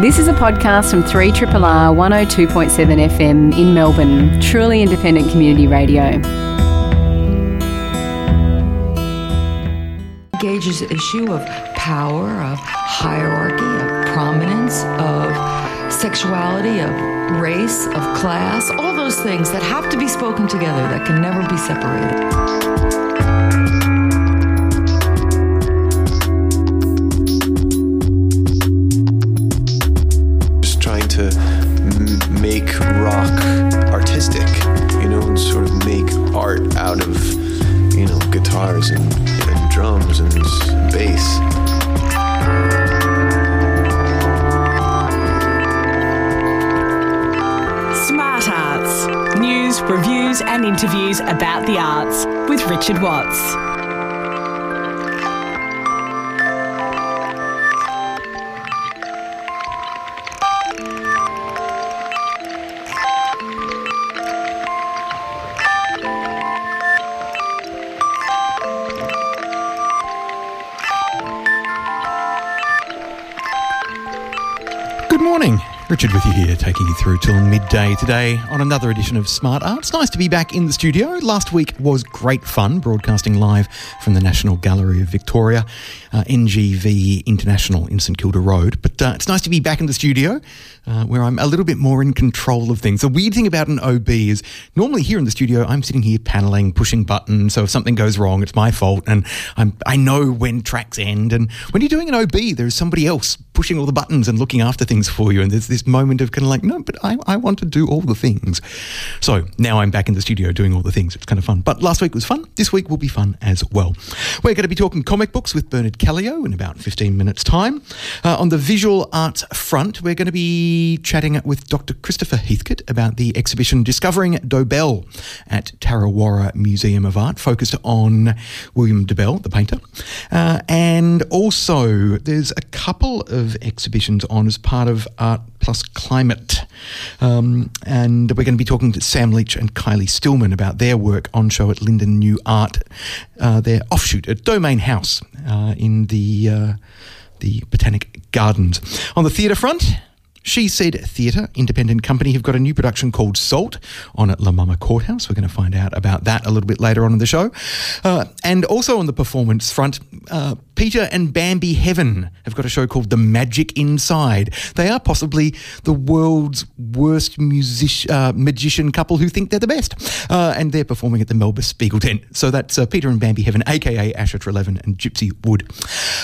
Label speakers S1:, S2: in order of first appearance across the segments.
S1: This is a podcast from 3RRR 102.7 FM in Melbourne, truly independent community radio.
S2: Engages the issue of power, of hierarchy, of prominence, of sexuality, of race, of class, all those things that have to be spoken together, that can never be separated.
S3: Richard Watts.
S4: Through till midday today on another edition of Smart Arts. Nice to be back in the studio. Last week was great fun, broadcasting live from the National Gallery of Victoria, uh, NGV International in St Kilda Road. But uh, it's nice to be back in the studio uh, where I'm a little bit more in control of things. The weird thing about an OB is normally here in the studio, I'm sitting here paneling, pushing buttons. So if something goes wrong, it's my fault. And I'm, I know when tracks end. And when you're doing an OB, there's somebody else pushing all the buttons and looking after things for you. And there's this moment of kind of like, no, but I, I want to do all the things. So now I'm back in the studio doing all the things. It's kind of fun. But last week was fun. This week will be fun as well. We're going to be talking comic books with Bernard Caleo in about 15 minutes' time. Uh, on the visual arts front, we're going to be chatting with Dr. Christopher Heathcote about the exhibition Discovering Dobell at Tarrawarra Museum of Art, focused on William Dobell, the painter. Uh, and also, there's a couple of exhibitions on as part of Art Plus Climate. Um, and we're going to be talking to Sam Leach and Kylie Stillman about their work on show at Linden New Art, uh, their offshoot at Domain House in the, uh, the Botanic Gardens. On the theatre front, she Said Theatre, independent company, have got a new production called Salt on at La Mama Courthouse. We're going to find out about that a little bit later on in the show. Uh, and also on the performance front, uh, Peter and Bambi Heaven have got a show called The Magic Inside. They are possibly the world's worst music, uh, magician couple who think they're the best. Uh, and they're performing at the Melbourne Spiegeltent. So that's uh, Peter and Bambi Heaven, aka Asher Treleaven and Gypsy Wood.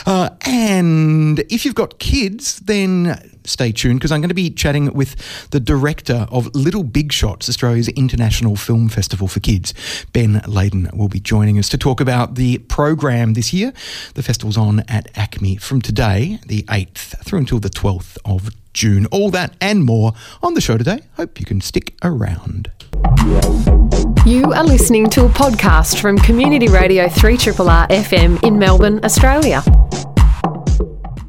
S4: Uh, and if you've got kids, then stay tuned because I'm going to be chatting with the director of Little Big Shots, Australia's international film festival for kids. Ben Layden will be joining us to talk about the program this year. The festival's on at ACMI from today, the 8th, through until the 12th of June. All that and more on the show today. Hope you can stick around.
S1: You are listening to a podcast from Community Radio 3RRR FM in Melbourne, Australia.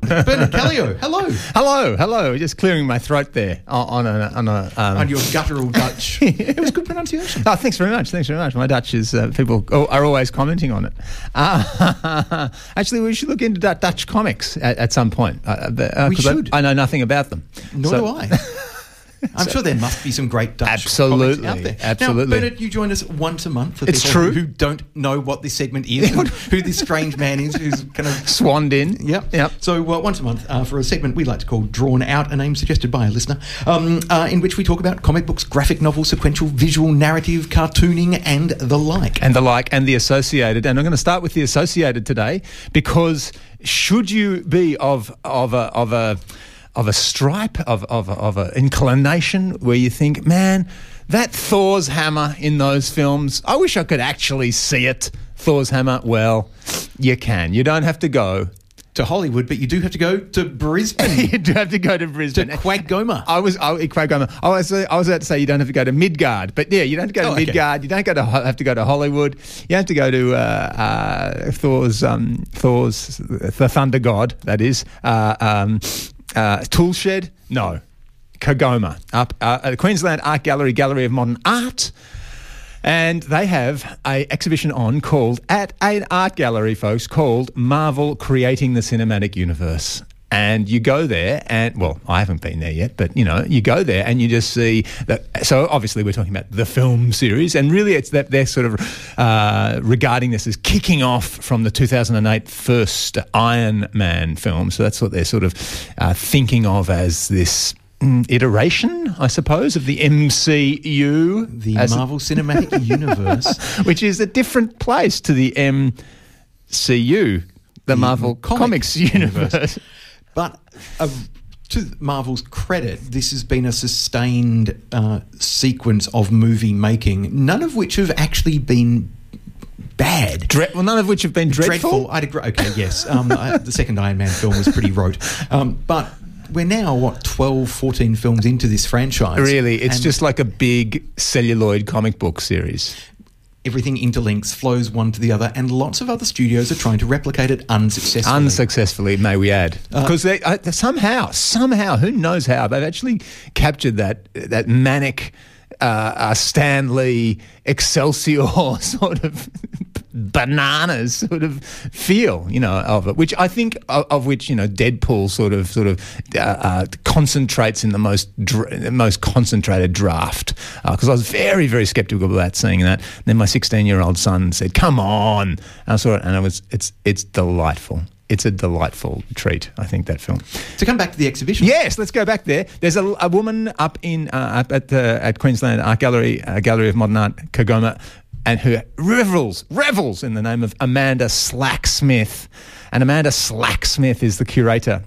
S4: Bernard Caleo, hello.
S5: Hello, hello. Just clearing my throat there on a on a. Um,
S4: On your guttural Dutch. it was good pronunciation.
S5: Oh, thanks very much. Thanks very much. My Dutch is uh, people are always commenting on it. Uh, actually, we should look into Dutch comics at, at some point. Uh, uh,
S4: We
S5: 'cause I-
S4: should.
S5: I, know nothing about them.
S4: Nor
S5: So-
S4: do I. I'm sure there must be some great Dutch
S5: Absolutely,
S4: out there.
S5: absolutely.
S4: Now, Bernard, you join us once a month for
S5: It's
S4: people
S5: true.
S4: who don't know what this segment is, who this strange man is, who's kind of
S5: Swanned in.
S4: Yep.
S5: Yep.
S4: So uh, once a month uh, for a segment we like to call Drawn Out, a name suggested by a listener, um, uh, in which we talk about comic books, graphic novels, sequential, visual, narrative, cartooning, and the like.
S5: and the like and the associated and i'm going to start with the associated today because should you be of of a of a of a stripe of of of a inclination where you think man that thor's hammer in those films i wish i could actually see it thor's hammer well you can you don't have to go
S4: to Hollywood, but you do have to go to Brisbane,
S5: you do have to go to Brisbane.
S4: to. QAGOMA.
S5: I was I, QAGOMA. I was I was about to say you don't have to go to Midgard, but yeah, you don't have to go to
S4: Oh, okay.
S5: Midgard. You don't go to have to go to Hollywood. You have to go to uh, uh, Thor's um, Thor's the Thunder God. That is uh, um, uh, Tool Shed. No, QAGOMA up uh, at the Queensland Art Gallery, Gallery of Modern Art. And they have a exhibition on called at an art gallery, folks, called Marvel Creating the Cinematic Universe. And you go there, and well, I haven't been there yet, but you know, you go there and you just see that. So obviously, we're talking about the film series, and really, it's that they're sort of uh, regarding this as kicking off from the 2008 first Iron Man film. So that's what they're sort of uh, thinking of as this. mm, Iteration, I suppose, of the MCU,
S4: The Marvel Cinematic Universe.
S5: which is a different place to the MCU, the Marvel
S4: comics
S5: Comics, universe.
S4: universe. But uh, to Marvel's credit, this has been a sustained uh, sequence of movie making, none of which have actually been bad.
S5: Dre- well, none of which have been dreadful.
S4: I'd agree. Okay, yes. Um, I, the second Iron Man film was pretty rote. Um, but we're now, what, 12, 14 films into this franchise.
S5: Really, it's just like a big celluloid comic book series.
S4: Everything interlinks, flows one to the other, and lots of other studios are trying to replicate it unsuccessfully.
S5: Unsuccessfully, may we add, because they uh, somehow, somehow, who knows how, they've actually captured that that manic uh, uh, Stan Lee Excelsior sort of bananas sort of feel, you know, of it. Which I think of, of which you know Deadpool sort of sort of uh, uh, concentrates in the most dr- most concentrated draft. Because I was very very skeptical about seeing that. then my 16 year old son said, "Come on!" And I saw it, and it was it's it's delightful. It's a delightful treat. I think that film.
S4: To come back to the exhibition.
S5: Yes, let's go back there. There's a, a woman up in uh, up at the at Queensland Art Gallery, uh, Gallery of Modern Art, QAGOMA, and who revels revels in the name of Amanda Slack-Smith, and Amanda Slack-Smith is the curator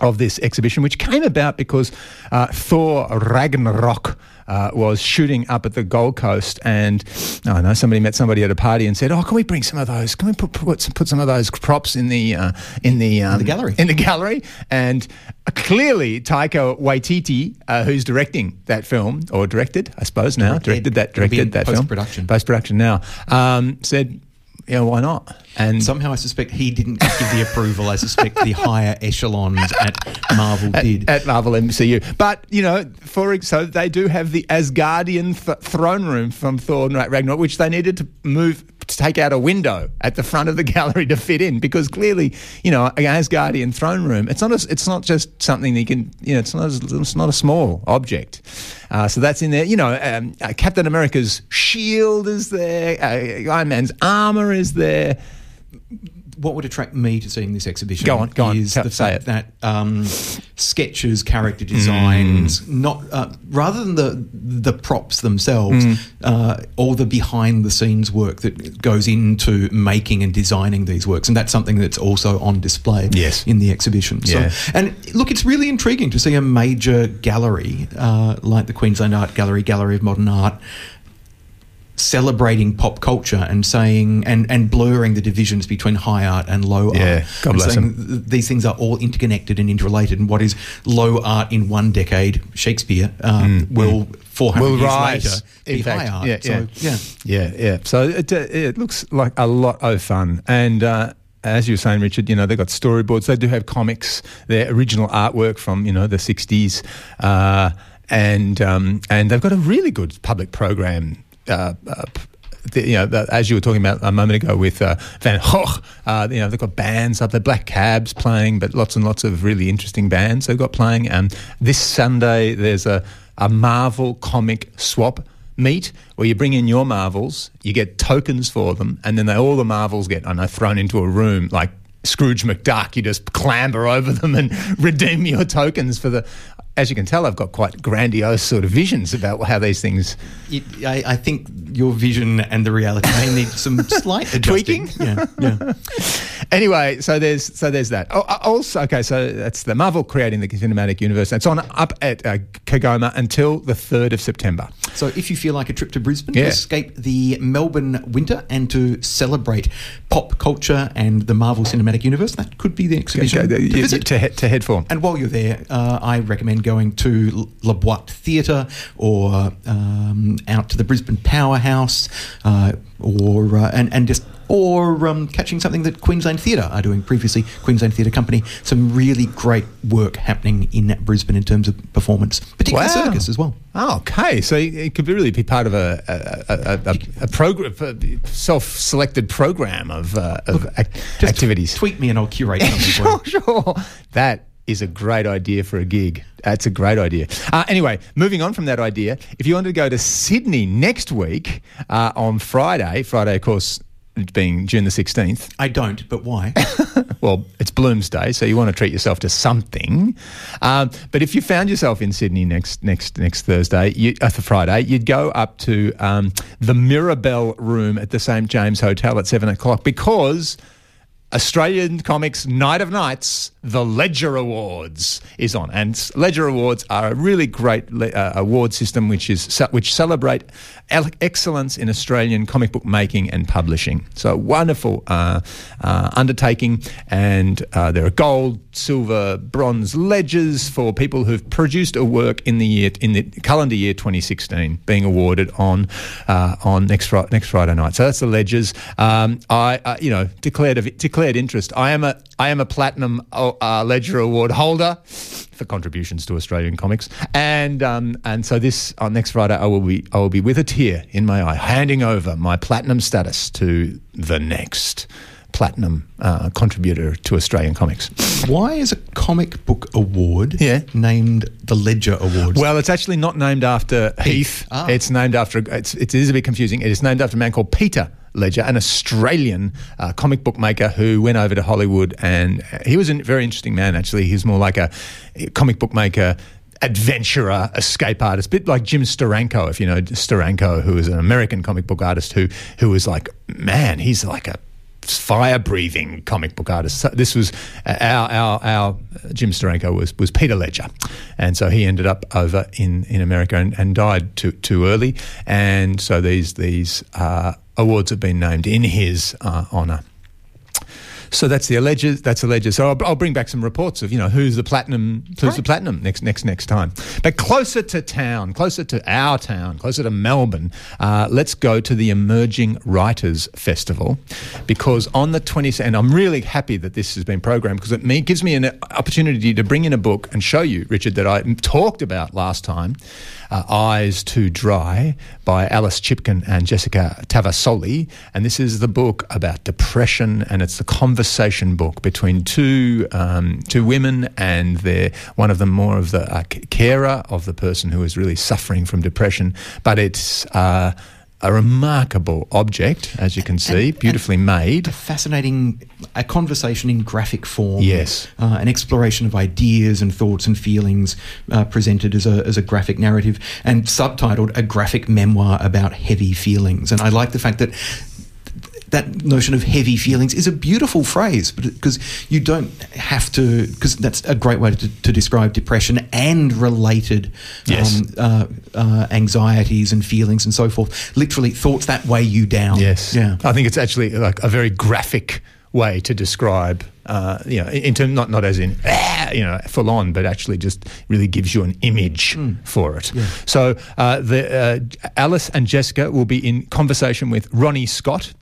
S5: of this exhibition, which came about because uh, Thor Ragnarok uh, was shooting up at the Gold Coast, and I know somebody met somebody at a party and said, "Oh, can we bring some of those? Can we put put some, put some of those props in the uh, in the um,
S4: the gallery.
S5: in the gallery?" And uh, clearly, Taika Waititi, uh, who's directing that film or directed, I suppose now
S4: Directed.
S5: directed that
S4: in
S5: directed that film
S4: post-production.
S5: post production now um, said, "Yeah, why not?" And
S4: Somehow I suspect he didn't give the approval. I suspect the higher echelons at Marvel did.
S5: at Marvel MCU. But you know, for so they do have the Asgardian th- throne room from Thor Ra- Ragnarok, which they needed to move to take out a window at the front of the gallery to fit in because clearly, you know, an Asgardian throne room. It's not a, it's not just something that you can you know it's not a, it's not a small object. Uh, so that's in there. You know, um, uh, Captain America's shield is there. Uh, Iron Man's armor is there.
S4: What would attract me to seeing this exhibition
S5: Go on, go on,
S4: is
S5: tell-
S4: the fact that um, sketches, character designs,
S5: Mm.
S4: not uh, rather than the the props themselves,
S5: Mm.
S4: uh, all the behind the scenes work that goes into making and designing these works, and that's something that's also on display
S5: Yes.
S4: in the exhibition.
S5: Yeah.
S4: And look, it's really intriguing to see a major gallery uh, like the Queensland Art Gallery, Gallery of Modern Art celebrating pop culture and saying and, and blurring the divisions between high art and low
S5: Yeah,
S4: art.
S5: God bless
S4: saying
S5: them.
S4: These things are all interconnected and interrelated, and what is low art in one decade, Shakespeare, um, will 400
S5: Mm, will
S4: years
S5: rise.
S4: later be
S5: fact,
S4: high art.
S5: Yeah,
S4: so,
S5: yeah,
S4: yeah.
S5: yeah, yeah. So it, uh, it looks like a lot of fun, and uh, as you were saying, Richard, you know they've got storyboards. They do have comics, their original artwork from you know the '60s, uh, and um, and they've got a really good public program. Uh, uh, the, you know, the, as you were talking about a moment ago with uh, Van Gogh, uh, you know, they've got bands up there, Black Cabs playing, but lots and lots of really interesting bands they've got playing. And this Sunday, there's a, a Marvel comic swap meet where you bring in your Marvels, you get tokens for them, and then they, all the Marvels get, I know, thrown into a room like Scrooge McDuck. You just clamber over them and redeem your tokens for the. As you can tell, I've got quite grandiose sort of visions about how these things
S4: It, I, I think your vision and the reality may need some slight adjusting.
S5: Tweaking?
S4: Yeah, yeah.
S5: Anyway, so there's so there's that. Oh, uh, also, okay, so that's the Marvel creating the cinematic universe. It's on up at uh, QAGOMA until the third of September.
S4: So if you feel like a trip to Brisbane
S5: Yeah.
S4: to escape the Melbourne winter and to celebrate pop culture and the Marvel Cinematic Universe, that could be the exhibition to
S5: to,
S4: visit.
S5: to, head, to head for.
S4: And while you're there, uh, I recommend going to La Boite Theatre or um, out to the Brisbane Powerhouse, uh, or uh, and and just or um, catching something that Queensland Theatre are doing previously. Queensland Theatre Company, some really great work happening in Brisbane in terms of performance, particularly
S5: Wow.
S4: circus as well.
S5: Oh, okay, so it could really be part of a a, a, a, a program, self-selected program of, uh, of
S4: Just
S5: activities.
S4: Tweet me and I'll curate something for you.
S5: sure, sure. That is a great idea for a gig. That's a great idea. Uh, anyway, moving on from that idea, if you wanted to go to Sydney next week uh, on Friday, Friday, of course, being June the 16th,
S4: I don't, but why?
S5: well, it's Bloomsday, so you want to treat yourself to something. Um, but if you found yourself in Sydney next next next Thursday, you, uh, for Friday, you'd go up to um, the Mirabelle Room at the St James Hotel at seven o'clock because. Australian Comics Night of Nights, the Ledger Awards is on, and Ledger Awards are a really great uh, award system which is which celebrate excellence in Australian comic book making and publishing. So wonderful uh, uh, undertaking, and uh, there are gold, silver, bronze ledgers for people who've produced a work in the year in the calendar year 2016, being awarded on uh, on next next Friday night. So that's the ledgers. Um, I uh, you know declared declared interest. I am a I am a platinum uh, ledger award holder for contributions to Australian comics. And um, and so this on next Friday, I will be I will be with a tear in my eye, handing over my platinum status to the next platinum uh, contributor to Australian comics.
S4: Why is a comic book award
S5: yeah.
S4: named the Ledger Award?
S5: Well, it's actually not named after Heath. Heath. Ah. It's named after it's it is a bit confusing. It is named after a man called Peter Ledger, an Australian uh, comic book maker who went over to Hollywood, and he was a very interesting man. Actually, he was more like a comic book maker adventurer, escape artist, a bit like Jim Steranko, if you know Steranko, who is an American comic book artist who who was like, man, he's like a fire breathing comic book artist. So this was uh, our our our Jim Steranko was was Peter Ledger, and so he ended up over in in America and, and died too too early, and so these these. Uh, awards have been named in his uh, honour. So that's the alleged. That's alleged. So I'll, I'll, bring back some reports of you know who's the platinum, who's right. the platinum next next next time. But closer to town, closer to our town, closer to Melbourne, uh, let's go to the Emerging Writers Festival, because on the 20th, and I'm really happy that this has been programmed because it me, gives me an opportunity to bring in a book and show you, Richard, that I talked about last time uh, Eyes Too Dry by Alice Chipkin and Jessica Tavassoli. And this is the book about depression, and it's the conversation book between two, um, two women, and they're, one of them more of the uh, carer of the person who is really suffering from depression. But it's. Uh, a remarkable object, as you can see, and, beautifully and made.
S4: A fascinating, a conversation in graphic form.
S5: Yes.
S4: Uh, an exploration of ideas and thoughts and feelings uh, presented as a, as a graphic narrative and subtitled A Graphic Memoir About Heavy Feelings. And I like the fact that that notion of heavy feelings is a beautiful phrase because you don't have to because that's a great way to, to describe depression and related
S5: yes. um,
S4: uh, uh, anxieties and feelings and so forth literally thoughts that weigh you down
S5: yes yeah i think it's actually like a very graphic way to describe uh, you know, in terms not not as in ah, you know full on, but actually just really gives you an image mm. for it. Yeah. So uh, the uh, Alice and Jessica will be in conversation with Ronnie Scott,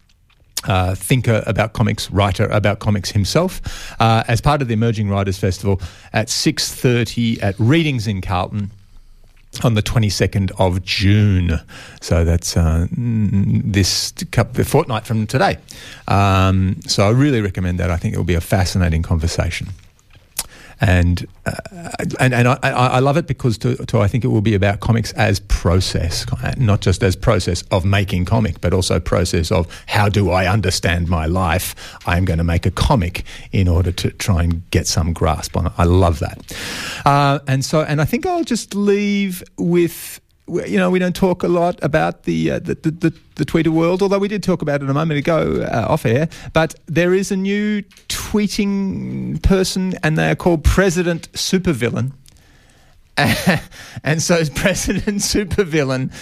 S5: uh, thinker about comics, writer about comics himself, uh, as part of the Emerging Writers Festival at 6.30 at Readings in Carlton on the 22nd of June. So that's uh, this couple, fortnight from today. Um, so I really recommend that. I think it will be a fascinating conversation and uh, and and I, I, love it because to, to, I think it will be about comics as process, not just as process of making comic, but also process of how do I understand my life. I am going to make a comic in order to try and get some grasp on it. I love that, uh, and so and I think I'll just leave with you know, we don't talk a lot about the, uh, the, the, the, the, Twitter world, although we did talk about it a moment ago uh, off air. But there is a new tweeting person, and they are called President Supervillain. and so President Supervillain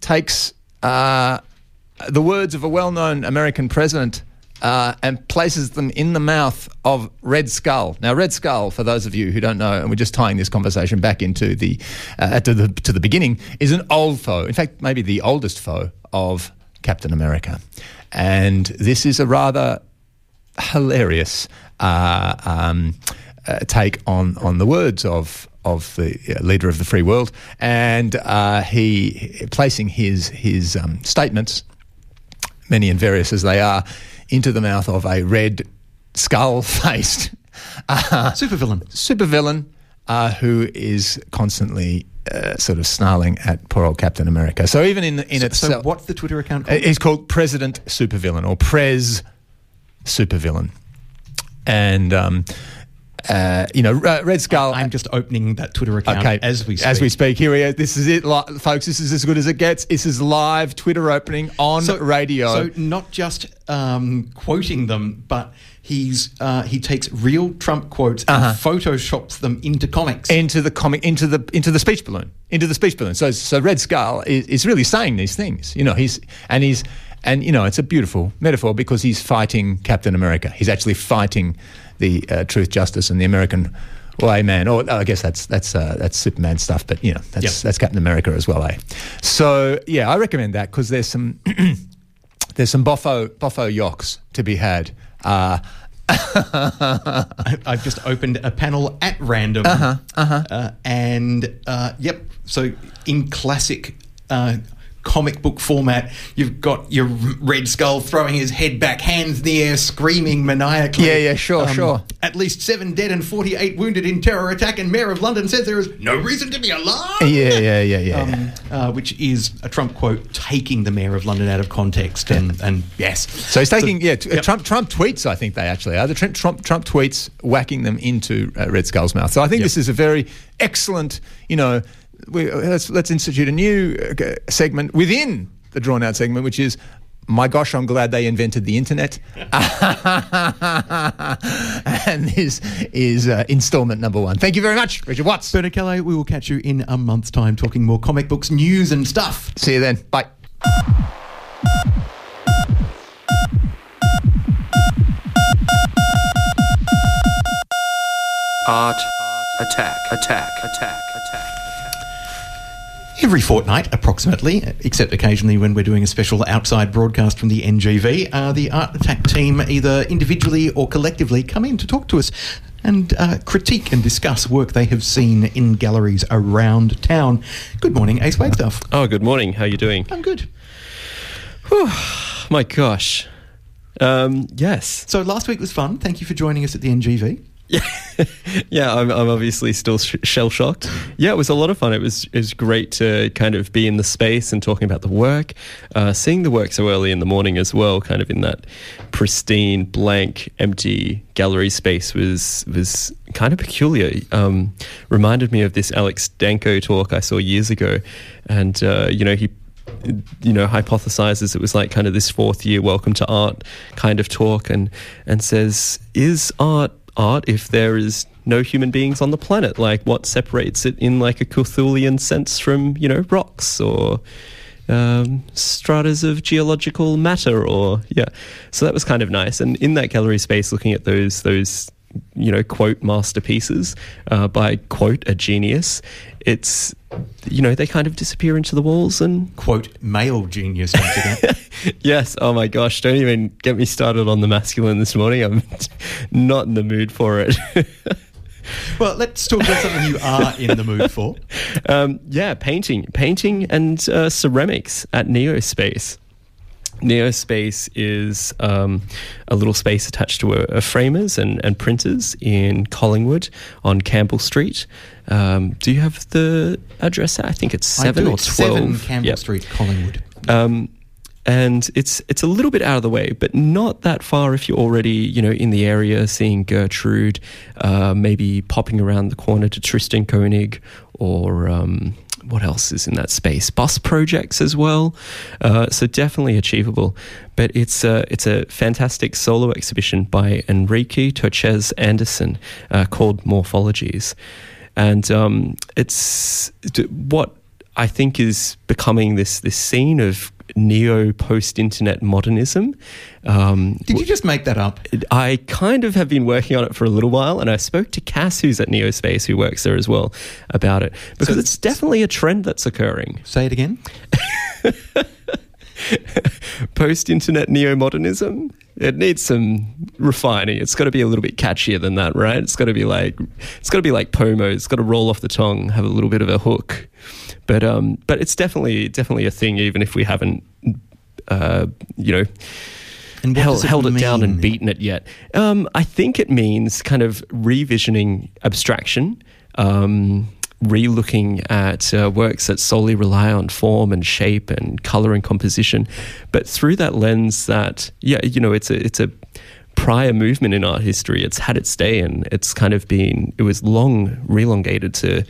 S5: takes uh, the words of a well known American president uh, and places them in the mouth of Red Skull. Now, Red Skull, for those of you who don't know, and we're just tying this conversation back into the uh, to the to the beginning, is an old foe. In fact, maybe the oldest foe of Captain America, and this is a rather hilarious uh, um, uh, take on on the words of of the uh, leader of the free world, and uh, he placing his his um, statements, many and various as they are, into the mouth of a red skull faced
S4: Supervillain.
S5: supervillain uh, who is constantly uh, sort of snarling at poor old Captain America. So even in in
S4: So,
S5: itself,
S4: so what's the Twitter account
S5: uh,
S4: called?
S5: It's called President Supervillain or Prez Supervillain, and um, uh, you know uh, Red Skull.
S4: I'm just opening that Twitter account
S5: Okay,
S4: as we speak.
S5: As we speak, here we are. This is it, li- folks. This is as good as it gets. This is live Twitter opening on radio.
S4: So not just um, quoting them, but he's uh, he takes real Trump quotes
S5: Uh-huh.
S4: and photoshops them into comics.
S5: into the comic, into the into the speech balloon, into the speech balloon. So so Red Skull is, is really saying these things. You know, he's and he's and you know it's a beautiful metaphor because he's fighting Captain America. He's actually fighting the uh, truth, justice, and the American way, man. Or I guess that's that's uh, that's Superman stuff, but you know that's
S4: Yep.
S5: that's Captain America as well, eh? So yeah, I recommend that because there's some there's some boffo boffo yocks to be had. Uh,
S4: I- I've just opened a panel at random, uh-huh, uh-huh. and uh, yep. So in classic. Uh, Comic book format, you've got your Red Skull throwing his head back, hands in the air, screaming maniacally.
S5: Yeah, yeah, sure, sure.
S4: At least seven dead and 48 wounded in terror attack, and Mayor of London says there is no reason to be alarmed.
S5: yeah, yeah, yeah, yeah.
S4: Um, uh, which is a Trump quote taking the Mayor of London out of context, and, and yes.
S5: So he's taking yeah. T-
S4: yep.
S5: Trump Trump tweets. I think they actually are the Trump Trump, Trump tweets whacking them into uh, Red Skull's mouth. So I think
S4: Yep.
S5: this is a very excellent. You know, we, let's let's institute a new uh, segment within the drawn out segment, which is. My gosh, I'm glad they invented the internet. and this is uh, installment number one. Thank you very much, Richard Watts.
S4: Bernard Caleo, we will catch you in a month's time talking more comic books, news, and stuff.
S5: See you then. Bye.
S6: Art attack, attack, attack, attack.
S4: Every fortnight, approximately, except occasionally when we're doing a special outside broadcast from the NGV, uh, the Art Attack team, either individually or collectively, come in to talk to us and uh, critique and discuss work they have seen in galleries around town. Good morning, Ace Wagstaff.
S6: Oh, good morning. How are you doing?
S4: I'm good.
S6: My gosh. Um, yes.
S4: So last week was fun. Thank you for joining us at the NGV.
S6: Yeah, I'm, I'm obviously still sh- shell shocked. Yeah, it was a lot of fun. It was it was great to kind of be in the space and talking about the work, uh, seeing the work so early in the morning as well. Kind of in that pristine, blank, empty gallery space was was kind of peculiar. Um, reminded me of this Aleks Danko talk I saw years ago, and uh, you know he you know hypothesizes it was like kind of this fourth year welcome to art kind of talk and and says is art art if there is no human beings on the planet? Like what separates it in like a Cthulian sense from you know rocks or um, stratas of geological matter or yeah. So that was kind of nice. And in that gallery space looking at those those you know quote masterpieces uh, by quote a genius. It's you know they kind of disappear into the walls and
S4: Quote, male genius
S6: yes. Oh my gosh. Don't even get me started on the masculine this morning. I'm not in the mood for it.
S4: Well, let's talk about something you are in the mood for.
S6: um, yeah painting. Painting and uh, ceramics at neospace Neospace is um, a little space attached to a, a framers and, and printers in Collingwood on Campbell Street. Um, do you have the address? I think it's seven or
S4: It's
S6: twelve.
S4: Seven Campbell
S6: Yep.
S4: Street, Collingwood.
S6: Um, and it's it's a little bit out of the way, but not that far if you're already you know in the area, seeing Gertrude, uh, maybe popping around the corner to Tristan Koenig or. Um, what else is in that space? Bus projects as well, uh, so definitely achievable. But it's a it's a fantastic solo exhibition by Enrique Tochez Anderson uh, called Morphologies, and um, it's what I think is becoming this this scene of neo post internet modernism. Um,
S4: Did you just make that up?
S6: I kind of have been working on it for a little while, and I spoke to Cass, who's at Neospace, who works there as well, about it because
S4: So-
S6: it's definitely a trend that's occurring.
S4: Say it again.
S6: Post internet neo modernism. It needs some refining. It's got to be a little bit catchier than that, right? It's got to be like it's got to be like Pomo. It's got to roll off the tongue, have a little bit of a hook. But um, but it's definitely definitely a thing, even if we haven't, uh, you know,
S4: And
S6: held,
S4: it
S6: held it down and beaten it yet. Um, I think it means kind of revisioning abstraction. Um, re-looking at uh, works that solely rely on form and shape and color and composition but through that lens that yeah you know it's a it's a prior movement in art history it's had its day and it's kind of been it was long relongated to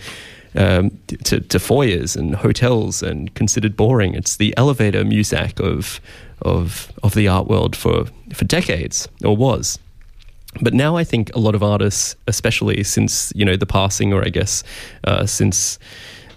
S6: um, to, to foyers and hotels and considered boring. It's the elevator muzak of of of the art world for for decades, or was. But now I think a lot of artists, especially since you know the passing, or I guess uh, since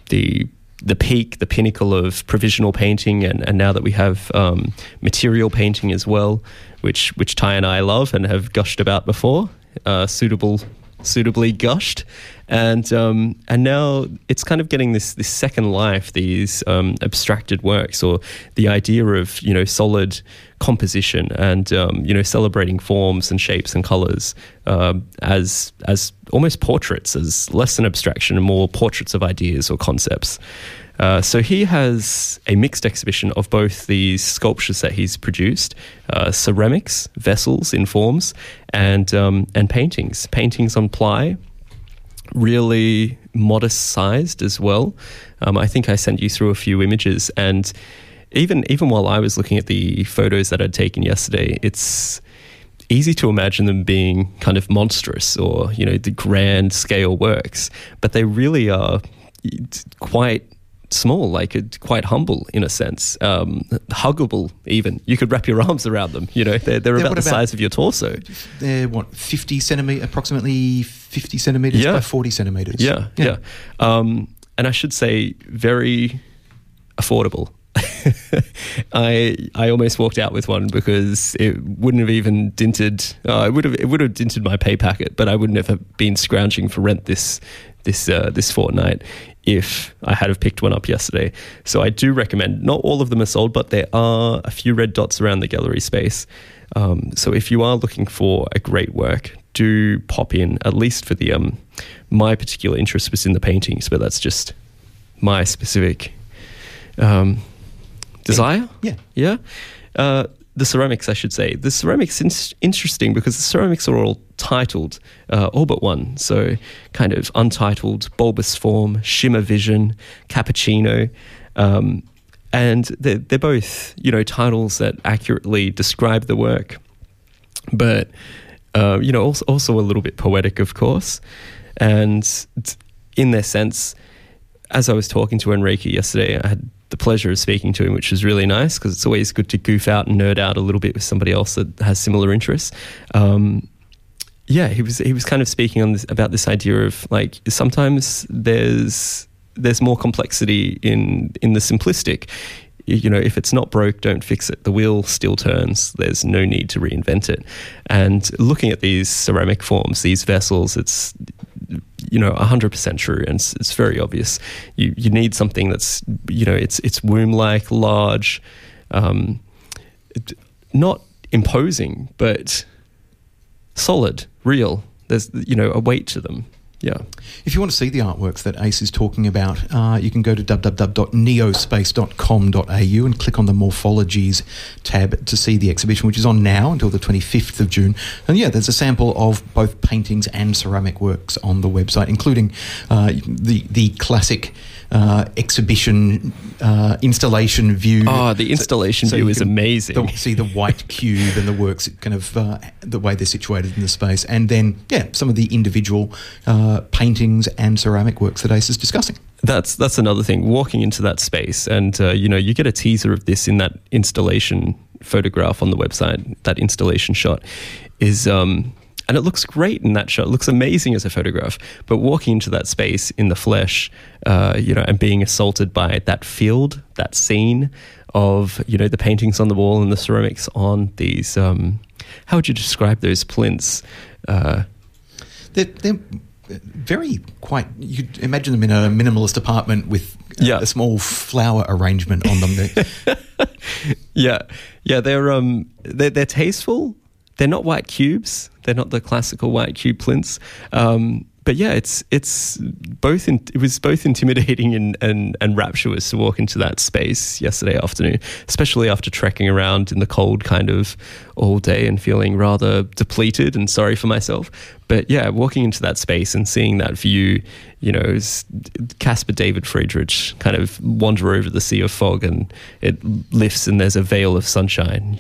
S6: the the peak, the pinnacle of provisional painting, and, and now that we have um, material painting as well, which which Ty and I love and have gushed about before, uh, suitable suitably gushed, and um, and now it's kind of getting this this second life, these um, abstracted works, or the idea of you know solid composition and um, you know celebrating forms and shapes and colors um, as as almost portraits, as less an abstraction and more portraits of ideas or concepts. Uh, so he has a mixed exhibition of both these sculptures that he's produced, uh, ceramics, vessels in forms, and um, and paintings, paintings on ply, really modest sized as well. Um, I think I sent you through a few images, and even even while I was looking at the photos that I'd taken yesterday, it's easy to imagine them being kind of monstrous or you know the grand scale works, but they really are quite small, like uh, quite humble in a sense, um, huggable even. You could wrap your arms around them. You know, they're, they're
S4: Yeah,
S6: about the
S4: about-
S6: size of your torso.
S4: They're what, 50 centimetre, approximately 50 centimetres
S6: Yeah.
S4: by 40 centimetres.
S6: Yeah, yeah. Um, and I should say, very affordable. I I almost walked out with one because it wouldn't have even dinted. Uh, it would have it would have dinted my pay packet, but I wouldn't have been scrounging for rent this this uh, this fortnight if I had have picked one up yesterday. So I do recommend. Not all of them are sold, but there are a few red dots around the gallery space. Um, so if you are looking for a great work, do pop in at least for the um. My particular interest was in the paintings, but that's just my specific um, desire.
S4: Yeah.
S6: Yeah. Uh, the ceramics, I should say. The ceramics is interesting because the ceramics are all titled, uh, all but one. So, kind of untitled, bulbous form, shimmer vision, cappuccino. Um, and they're, they're both, you know, titles that accurately describe the work, but, uh, you know, also, also a little bit poetic, of course. And in their sense, as I was talking to Enrique yesterday, I had the pleasure of speaking to him, which was really nice because it's always good to goof out and nerd out a little bit with somebody else that has similar interests. Um, yeah, he was he was kind of speaking on this about this idea of like sometimes there's there's more complexity in in the simplistic. You know, if it's not broke, don't fix it. The wheel still turns. There's no need to reinvent it. And looking at these ceramic forms, these vessels, it's you know 100% true and it's, it's very obvious. You you need something that's you know it's it's womb like large um, not imposing but solid real. There's you know a weight to them. Yeah
S4: If you want to see the artworks that Ace is talking about, uh, you can go to www.neospace.com.au and click on the Morphologies tab to see the exhibition, which is on now until the 25th of June. And yeah, there's a sample of both paintings and ceramic works on the website, including uh, the the classic. Uh, exhibition uh, installation view.
S6: Oh, the installation view
S4: you
S6: is amazing.
S4: the- see the white cube and the works, kind of uh, the way they're situated in the space, and then yeah, some of the individual uh, paintings and ceramic works that Ace is discussing.
S6: That's that's another thing. Walking into that space, and uh, you know, you get a teaser of this in that installation photograph on the website. That installation shot is, um, and it looks great in that shot. It looks amazing as a photograph. But walking into that space in the flesh, uh, you know, and being assaulted by that field, that scene of you know the paintings on the wall and the ceramics on these. Um, how would you describe those plinths? Uh,
S4: They're, they're very quite. You could imagine them in a minimalist apartment with uh,
S6: Yeah.
S4: a small flower arrangement on them.
S6: Yeah, yeah, they're um, they're, they're tasteful. They're not white cubes. They're not the classical white cube plinths. Um, but yeah, it's it's both in, it was both intimidating and, and and rapturous to walk into that space yesterday afternoon, especially after trekking around in the cold kind of all day and feeling rather depleted and sorry for myself. But yeah, walking into that space and seeing that view, you know, Caspar David Friedrich kind of wander over the sea of fog and it lifts and there's a veil of sunshine.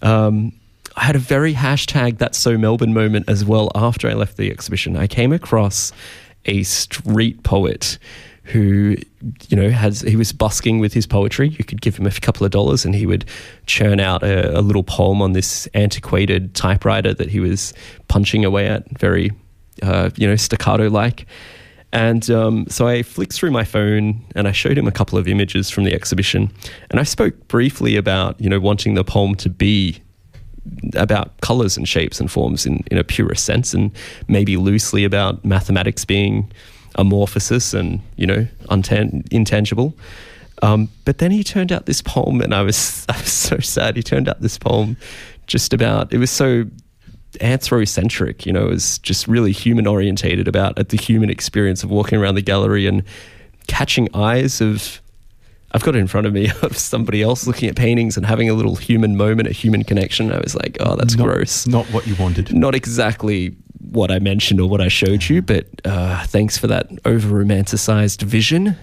S6: Um, I had a very hashtag that's so Melbourne moment as well after I left the exhibition. I came across a street poet who you know has he was busking with his poetry you could give him a couple of dollars and he would churn out a, a little poem on this antiquated typewriter that he was punching away at very uh, you know staccato like and um, so I flicked through my phone and I showed him a couple of images from the exhibition. And I spoke briefly about, you know, wanting the poem to be about colors and shapes and forms in, in a purest sense, and maybe loosely about mathematics being amorphosis and you know intangible. Um, but then he turned out this poem, and I was I was so sad. He turned out this poem just about it was so anthrocentric, you know, it was just really human orientated about at the human experience of walking around the gallery and catching eyes of I've got it in front of me of somebody else looking at paintings and having a little human moment, a human connection. I was like, oh, that's
S4: not,
S6: gross.
S4: Not what you wanted.
S6: Not exactly what I mentioned or what I showed you, but uh, thanks for that over romanticized vision.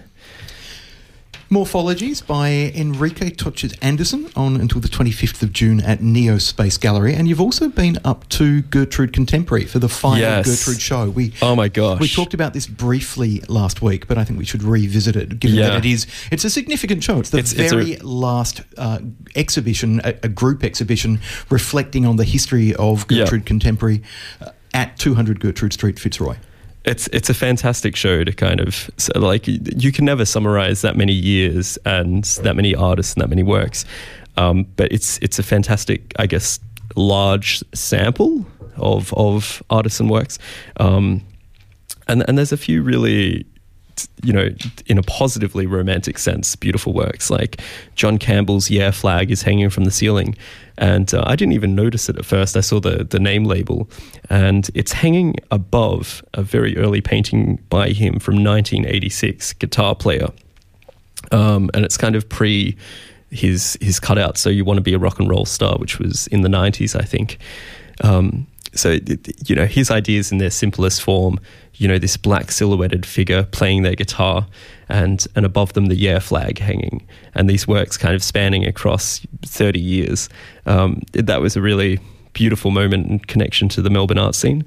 S4: Morphologies by Enrique Tochez Anderson on until the 25th of June at Neo Space Gallery. And you've also been up to Gertrude Contemporary for the final
S6: Yes.
S4: Gertrude show. We
S6: Oh my gosh.
S4: We talked about this briefly last week, but I think we should revisit it, given
S6: Yeah.
S4: that it is it's a significant show. It's the
S6: It's- it's a-
S4: very last uh, exhibition, a, a group exhibition reflecting on the history of
S6: Yeah.
S4: Gertrude Contemporary uh, at 200 Gertrude Street, Fitzroy.
S6: It's it's a fantastic show to kind of like you- you can never summarize that many years and that many artists and that many works. Um, but it's it's a fantastic I guess large sample of of artists and works. Um, and and there's a few really you know in a positively romantic sense beautiful works. Like Jon Campbell's Yeah flag is hanging from the ceiling. And uh, I didn't even notice it at first. I saw the the name label. And it's hanging above a very early painting by him from 1986 guitar player. Um, and it's kind of pre his his cutout. So you want to be a rock and roll star, which was in the '90s, I think. Um, so you know his ideas in their simplest form. You know this black silhouetted figure playing their guitar, and and above them the Yeah flag hanging, and these works kind of spanning across 30 years. Um, that was a really beautiful moment and connection to the Melbourne art scene.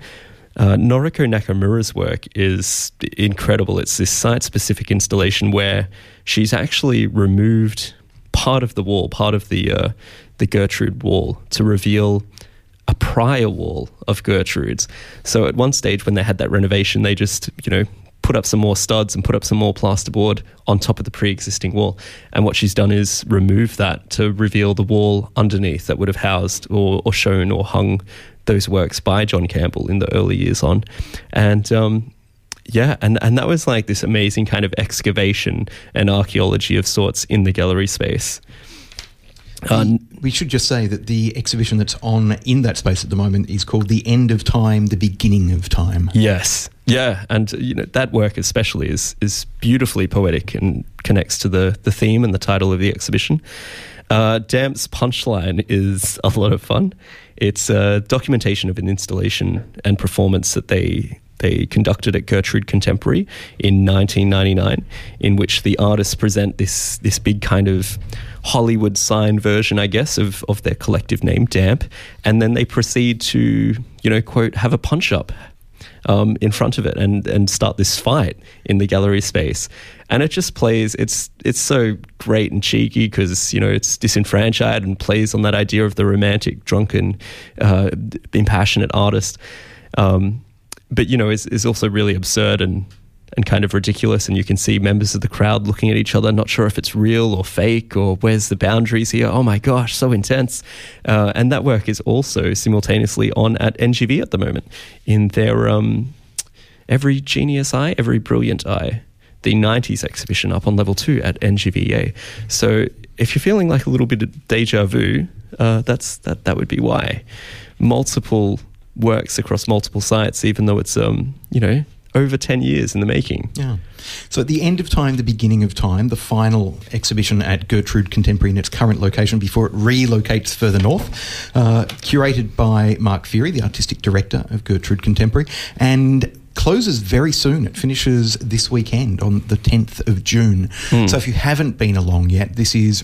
S6: Uh, Noriko Nakamura's work is incredible. It's this site specific installation where she's actually removed part of the wall, part of the, uh, the Gertrude wall, to reveal a prior wall of Gertrude's. So at one stage, when they had that renovation, they just, you know, put up some more studs and put up some more plasterboard on top of the pre-existing wall. And what she's done is remove that to reveal the wall underneath that would have housed or, or shown or hung those works by Jon Campbell in the early years on. And um, yeah, and, and that was like this amazing kind of excavation and archaeology of sorts in the gallery space. Uh,
S4: we should just say that the exhibition that's on in that space at the moment is called "The End of Time, the Beginning of Time."
S6: Yes, yeah, and you know that work especially is is beautifully poetic and connects to the the theme and the title of the exhibition. Uh, Damp's punchline is a lot of fun. It's a documentation of an installation and performance that they they conducted at Gertrude Contemporary in 1999, in which the artists present this this big kind of Hollywood sign version, I guess, of of their collective name, Damp, and then they proceed to you know quote have a punch up um, in front of it and and start this fight in the gallery space. And it just plays. It's it's so great and cheeky because you know it's disenfranchised and plays on that idea of the romantic, drunken, uh, impassionate artist. Um, but you know, is is also really absurd and and kind of ridiculous. And you can see members of the crowd looking at each other, not sure if it's real or fake or where's the boundaries here. Oh my gosh, so intense! Uh, and that work is also simultaneously on at NGV at the moment in their um, Every Genius Eye, Every Brilliant Eye, the 90s exhibition up on level two at NGVA. So if you're feeling like a little bit of deja vu, uh, that's that that would be why. Multiple works across multiple sites, even though it's um, you know over 10 years in the making.
S4: Yeah. So at the end of time, the beginning of time, the final exhibition at Gertrude Contemporary in its current location before it relocates further north, uh, curated by Mark Feary, the artistic director of Gertrude Contemporary, and closes very soon. It finishes this weekend on the 10th of June. So if you haven't been along yet, this is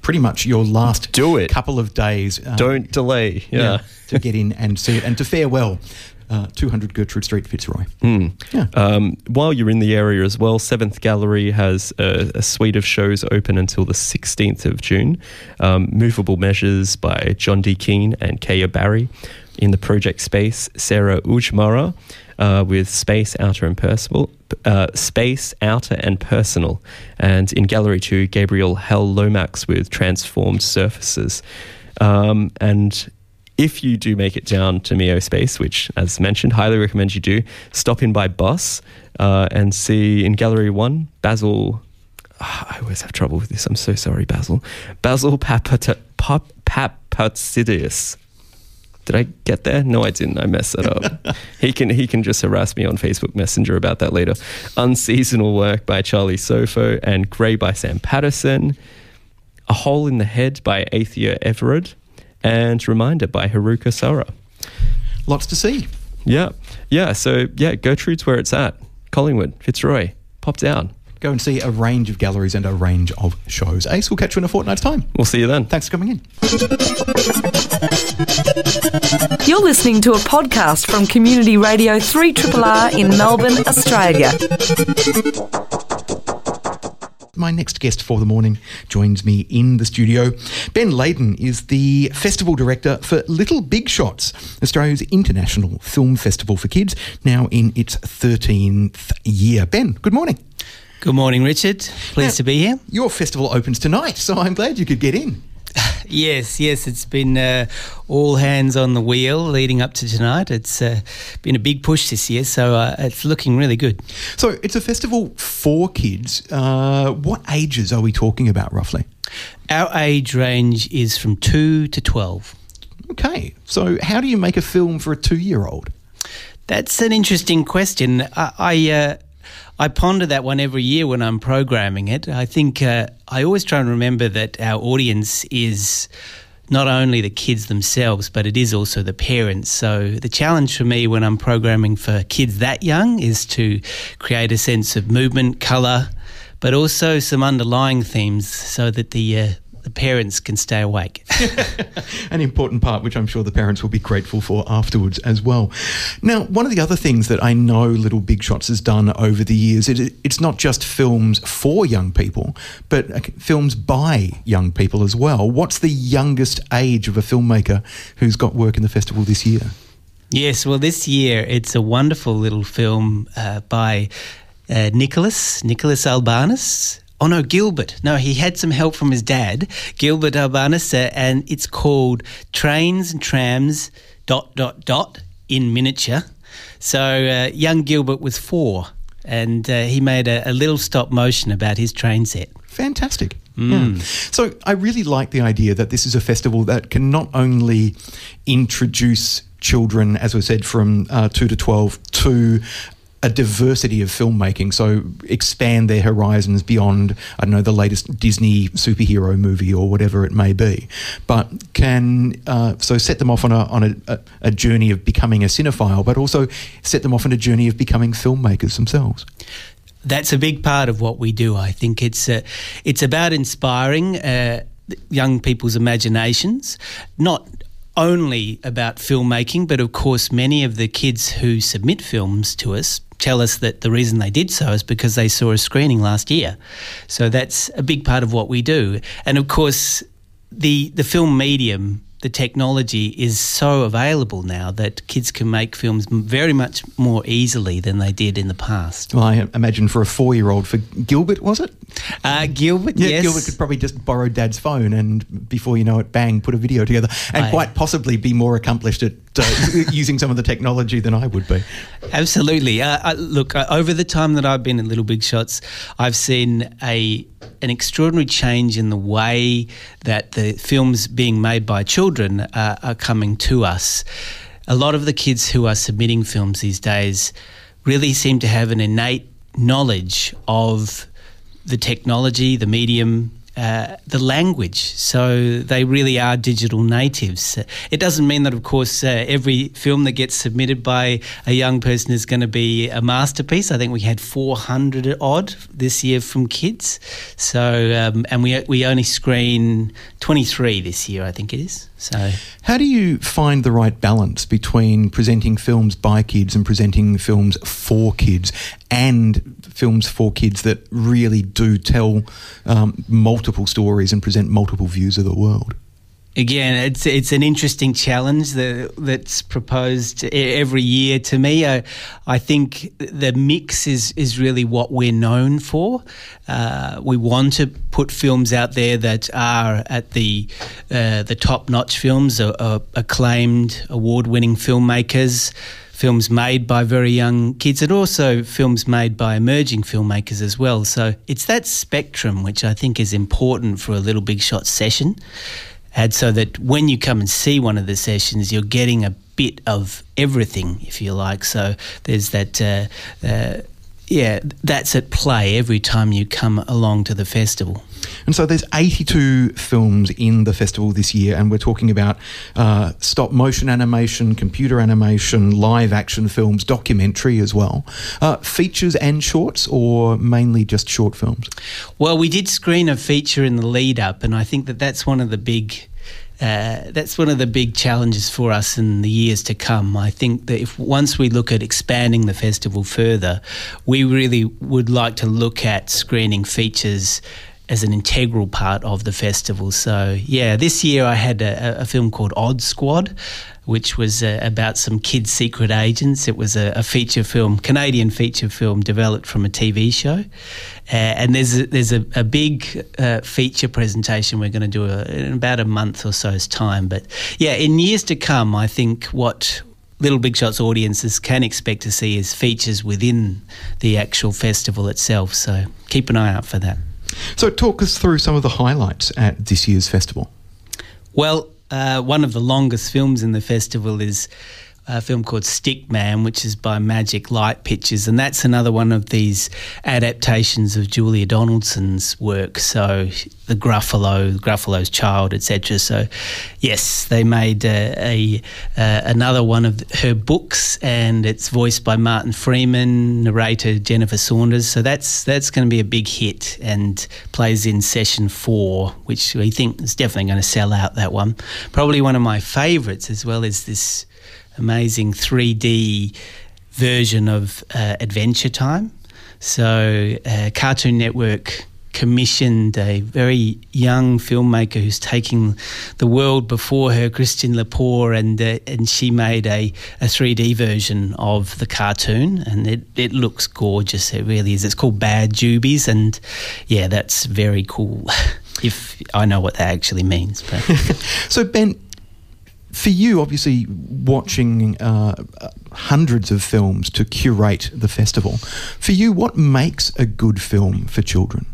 S4: pretty much your last
S6: Do it.
S4: couple of days. um,
S6: Don't delay. Yeah.
S4: to get in and see it and to farewell uh, 200 Gertrude Street, Fitzroy.
S6: Hmm.
S4: Yeah.
S6: Um, while you're in the area as well, Seventh Gallery has a, a suite of shows open until the 16th of June. Um, Movable Measures by John D. Keane and Kaya Barry. In the project space, Sarah Ujmara uh, with Space, Outer and Personal. Uh, Space, Outer and Personal. And in Gallery 2, Gabriel Hell Lomax with Transformed Surfaces. Um, and if you do make it down to Mio Space, which, as mentioned, highly recommend you do, stop in by bus uh, and see in Gallery 1, Basil. Ah, I always have trouble with this. I'm so sorry, Basil. Basil Papata- Pap- Papatsidis. Did I get there? No, I didn't. I messed that up. he can he can just harass me on Facebook Messenger about that later. Unseasonal work by Charlie Sofo and Grey by Sam Patterson. A Hole in the Head by Athea Everard. And Reminder by Haruka Sora.
S4: Lots to see.
S6: Yeah. Yeah. So, yeah, Gertrude's where it's at. Collingwood, Fitzroy. Pop down.
S4: Go and see a range of galleries and a range of shows. Ace, we'll catch you in a fortnight's time.
S6: We'll see you then.
S4: Thanks for coming in.
S7: You're listening to a podcast from Community Radio 3RRR in Melbourne, Australia.
S4: My next guest for the morning joins me in the studio. Ben Layden is the festival director for Little Big Shots, Australia's international film festival for kids, now in its 13th year. Ben, good morning.
S8: Good morning, Richard. Pleased
S4: Now-
S8: to be here.
S4: Your festival opens tonight, so I'm glad you could get in.
S8: Yes, yes, it's been uh, all hands on the wheel leading up to tonight. It's uh, been a big push this year, so uh, it's looking really good.
S4: So it's a festival for kids. Uh, what ages are we talking about roughly?
S8: Our age range is from 2 to 12.
S4: Okay, so how do you make a film for a two year old?
S8: That's an interesting question. I I, uh, I ponder that one every year when I'm programming it. I think uh, I always try and remember that our audience is not only the kids themselves, but it is also the parents. So the challenge for me when I'm programming for kids that young is to create a sense of movement, colour, but also some underlying themes so that the uh, the parents can stay awake.
S4: An important part, which I'm sure the parents will be grateful for afterwards as well. Now, one of the other things that I know Little Big Shots has done over the years, it, it's not just films for young people, but uh, films by young people as well. What's the youngest age of a filmmaker who's got work in the festival this year?
S8: Yes, well, this year it's a wonderful little film uh, by uh, Nicholas Nicholas Albanus. Oh no, Gilbert. No, he had some help from his dad, Gilbert Albanus, uh, and it's called Trains and Trams. Dot dot dot in miniature. So uh, young Gilbert was four, and uh, he made a, a little stop motion about his train set.
S4: Fantastic. Yeah. So I really like the idea that this is a festival that can not only introduce children, as we said, from uh, 2 to 12 to a diversity of filmmaking. So expand their horizons beyond, I don't know, the latest Disney superhero movie or whatever it may be. But can, uh, so set them off on, a, on a, a, journey of becoming a cinephile, but also set them off on a journey of becoming filmmakers themselves.
S8: that's a big part of what we do. I think it's uh, it's about inspiring uh, young people's imaginations, not only about filmmaking, but of course, many of the kids who submit films to us tell us that the reason they did so is because they saw a screening last year. So that's a big part of what we do. And of course, the the film medium the technology is so available now that kids can make films very much more easily than they did in the past.
S4: Well, I imagine for a four year old, for Gilbert, was it?
S8: Uh, Gilbert,
S4: Yeah,
S8: yes.
S4: Gilbert could probably just borrow dad's phone and before you know it, bang, put a video together and
S8: I-
S4: quite possibly be more accomplished at uh, using some of the technology than I would be.
S8: Absolutely. Uh, uh, look, uh, over the time that I've been in Little Big Shots, I've seen a an extraordinary change in the way that the films being made by children uh, are coming to us. A lot of the kids who are submitting films these days really seem to have an innate knowledge of the technology, the medium, uh, the language. So they really are digital natives. It doesn't mean that, of course, uh, every film that gets submitted by a young person is going to be a masterpiece. I think we had 400 odd this year from kids. So, um, and we we only screen 23 this year, I think it is. So,
S4: how do you find the right balance between presenting films by kids and presenting films for kids, and films for kids that really do tell um, multiple stories and present multiple views of the world?
S8: Again, it's it's an interesting challenge that that's proposed every year to me. I, I think the mix is is really what we're known for. Uh, we want to put films out there that are at the uh, the top notch films, uh, uh acclaimed, award winning filmmakers films made by very young kids and also films made by emerging filmmakers as well. So it's that spectrum which I think is important for a Little Big Shot session. And so that when you come and see one of the sessions, you're getting a bit of everything, if you like. So there's that. Uh, uh, yeah, that's at play every time you come along to the festival.
S4: And so there's 82 films in the festival this year, and we're talking about uh, stop motion animation, computer animation, live action films, documentary as well. Uh, features and shorts, or mainly just short films?
S8: Well, we did screen a feature in the lead up, and I think that that's one of the big uh, that's one of the big challenges for us in the years to come. I think that if once we look at expanding the festival further, we really would like to look at screening features as an integral part of the festival. So, yeah, this year I had a, a film called Odd Squad, which was uh, about some kids' secret agents. It was a, a, feature film, Canadian feature film developed from a TV show. Uh, and there's a, there's a, a big uh, feature presentation we're going to do uh, in about a month or so's time. But yeah, in years to come, I think what Little Big Shots audiences can expect to see is features within the actual festival itself. So keep an eye out for that.
S4: So, talk us through some of the highlights at this year's festival.
S8: Well, uh, one of the longest films in the festival is a film called Stickman, which is by Magic Light Pictures, and that's another one of these adaptations of Julia Donaldson's work. So the Gruffalo, the Gruffalo's Child, etc. So yes, they made uh, a uh, another one of her books, and it's voiced by Martin Freeman, narrator Jennifer Saunders. So that's that's going to be a big hit and plays in session four, which we think is definitely going to sell out. That one, probably one of my favourites as well is this amazing 3D version of uh, Adventure Time. So, uh, Cartoon Network commissioned a very young filmmaker who's taking the world before her, Kirsten Lepore, and uh, and she made a, a 3D version of the cartoon, and it, it looks gorgeous. It really is. It's called Bad Jubies, and yeah, that's very cool. if I know what that actually means.
S4: so Ben, for you, obviously, watching uh, hundreds of films to curate the festival, for you, what makes a good film for children?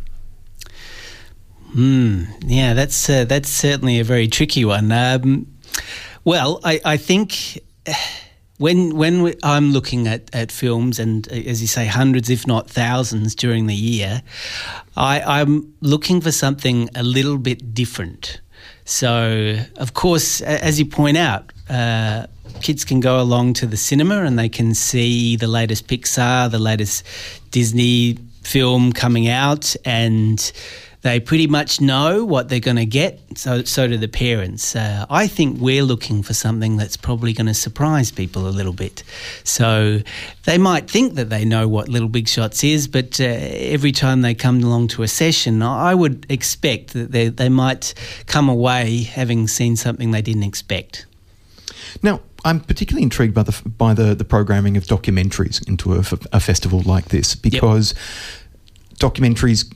S8: Hmm. Yeah, that's uh, that's certainly a very tricky one. Um, well, I, I think when when I'm looking at, at films and as you say hundreds if not thousands during the year, I, I'm looking for something a little bit different. So, of course, as you point out, uh, kids can go along to the cinema and they can see the latest Pixar, the latest Disney film coming out, and they pretty much know what they're going to get. So, so do the parents. Uh, I think we're looking for something that's probably going to surprise people a little bit. So they might think that they know what Little Big Shots is, but uh, every time they come along to a session, I would expect that they, they might come away having seen something they didn't expect.
S4: Now, I'm particularly intrigued by the by the, the programming of documentaries into a, a festival like this because yep. documentaries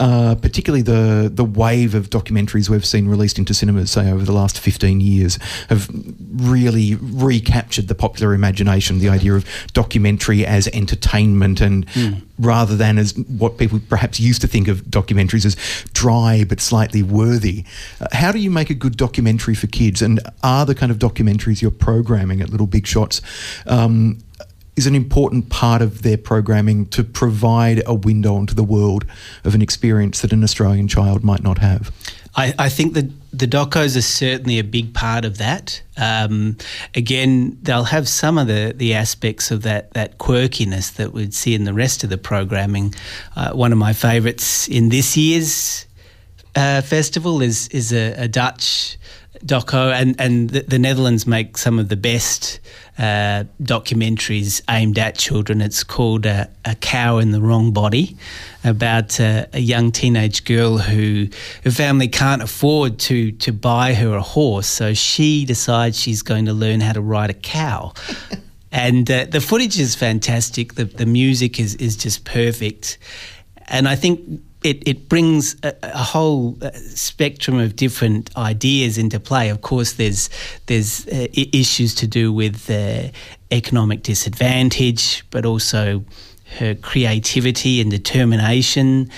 S4: uh, particularly the the wave of documentaries we've seen released into cinemas, say over the last fifteen years, have really recaptured the popular imagination. The idea of documentary as entertainment, and mm. rather than as what people perhaps used to think of documentaries as dry but slightly worthy. Uh, how do you make a good documentary for kids? And are the kind of documentaries you're programming at Little Big Shots? Um, is an important part of their programming to provide a window into the world of an experience that an Australian child might not have.
S8: I, I think that the docos are certainly a big part of that. Um, again, they'll have some of the, the aspects of that, that quirkiness that we'd see in the rest of the programming. Uh, one of my favourites in this year's uh, festival is is a, a Dutch doco, and and the, the, Netherlands make some of the best uh, documentaries aimed at children. It's called uh, "A Cow in the Wrong Body," about uh, a young teenage girl who her family can't afford to to buy her a horse, so she decides she's going to learn how to ride a cow. and uh, the footage is fantastic. The the music is is just perfect, and I think it, it brings a, a whole uh, spectrum of different ideas into play. Of course, there's there's uh, issues to do with uh, economic disadvantage, but also her creativity and determination.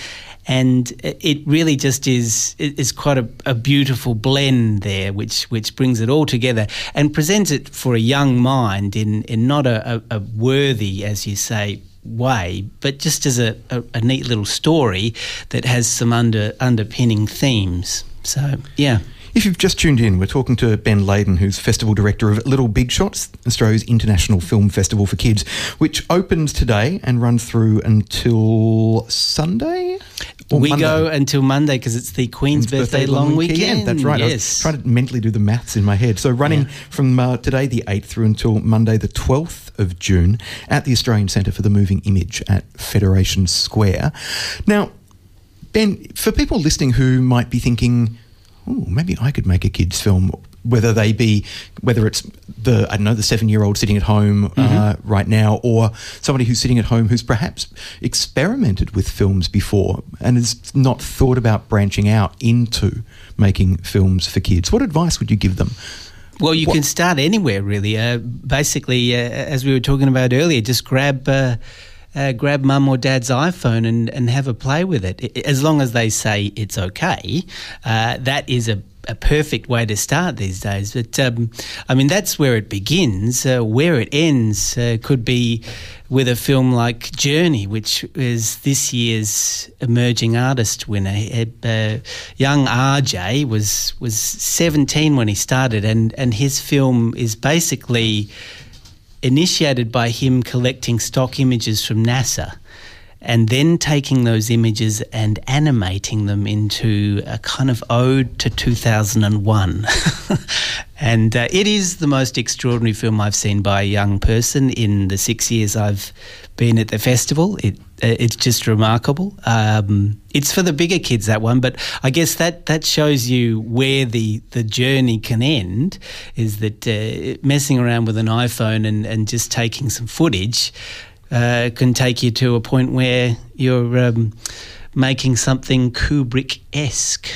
S8: And it really just is is quite a, a beautiful blend there, which which brings it all together and presents it for a young mind in in not a, a worthy, as you say, way, but just as a, a, a, neat little story that has some under underpinning themes. So, yeah.
S4: If you've just tuned in, we're talking to Ben Layden, who's Festival Director of Little Big Shots, Australia's international film festival for kids, which opens today and runs through until Sunday.
S8: we Monday? go until Monday because it's the Queen's, Queen's birthday, birthday, long, long weekend. weekend.
S4: That's right. Yes. I was trying to mentally do the maths in my head. So running yeah. from uh, today, the 8th, through until Monday, the 12th of June, at the Australian Centre for the Moving Image at Federation Square. Now, Ben, for people listening who might be thinking, oh, maybe I could make a kids' film. Whether they be, whether it's the I don't know the seven year old sitting at home uh, mm-hmm. uh, right now, or somebody who's sitting at home who's perhaps experimented with films before and has not thought about branching out into making films for kids. What advice would you give them?
S8: Well, you what? can start anywhere, really. Uh, basically, uh, as we were talking about earlier, just grab. Uh, grab mum or dad's iPhone and, and have a play with it. As long as they say it's okay, uh, that is a a perfect way to start these days. But um, I mean, that's where it begins. Uh, where it ends uh, could be with a film like Journey, which is this year's emerging artist winner. Uh, young RJ was was 17 when he started, and and his film is basically initiated by him collecting stock images from NASA and then taking those images and animating them into a kind of ode to 2001. and uh, it is the most extraordinary film I've seen by a young person in the six years I've been at the festival. It it's just remarkable. Um, it's for the bigger kids that one, but I guess that that shows you where the the journey can end. Is that uh, messing around with an iPhone and and just taking some footage uh, can take you to a point where you're um, making something Kubrick esque.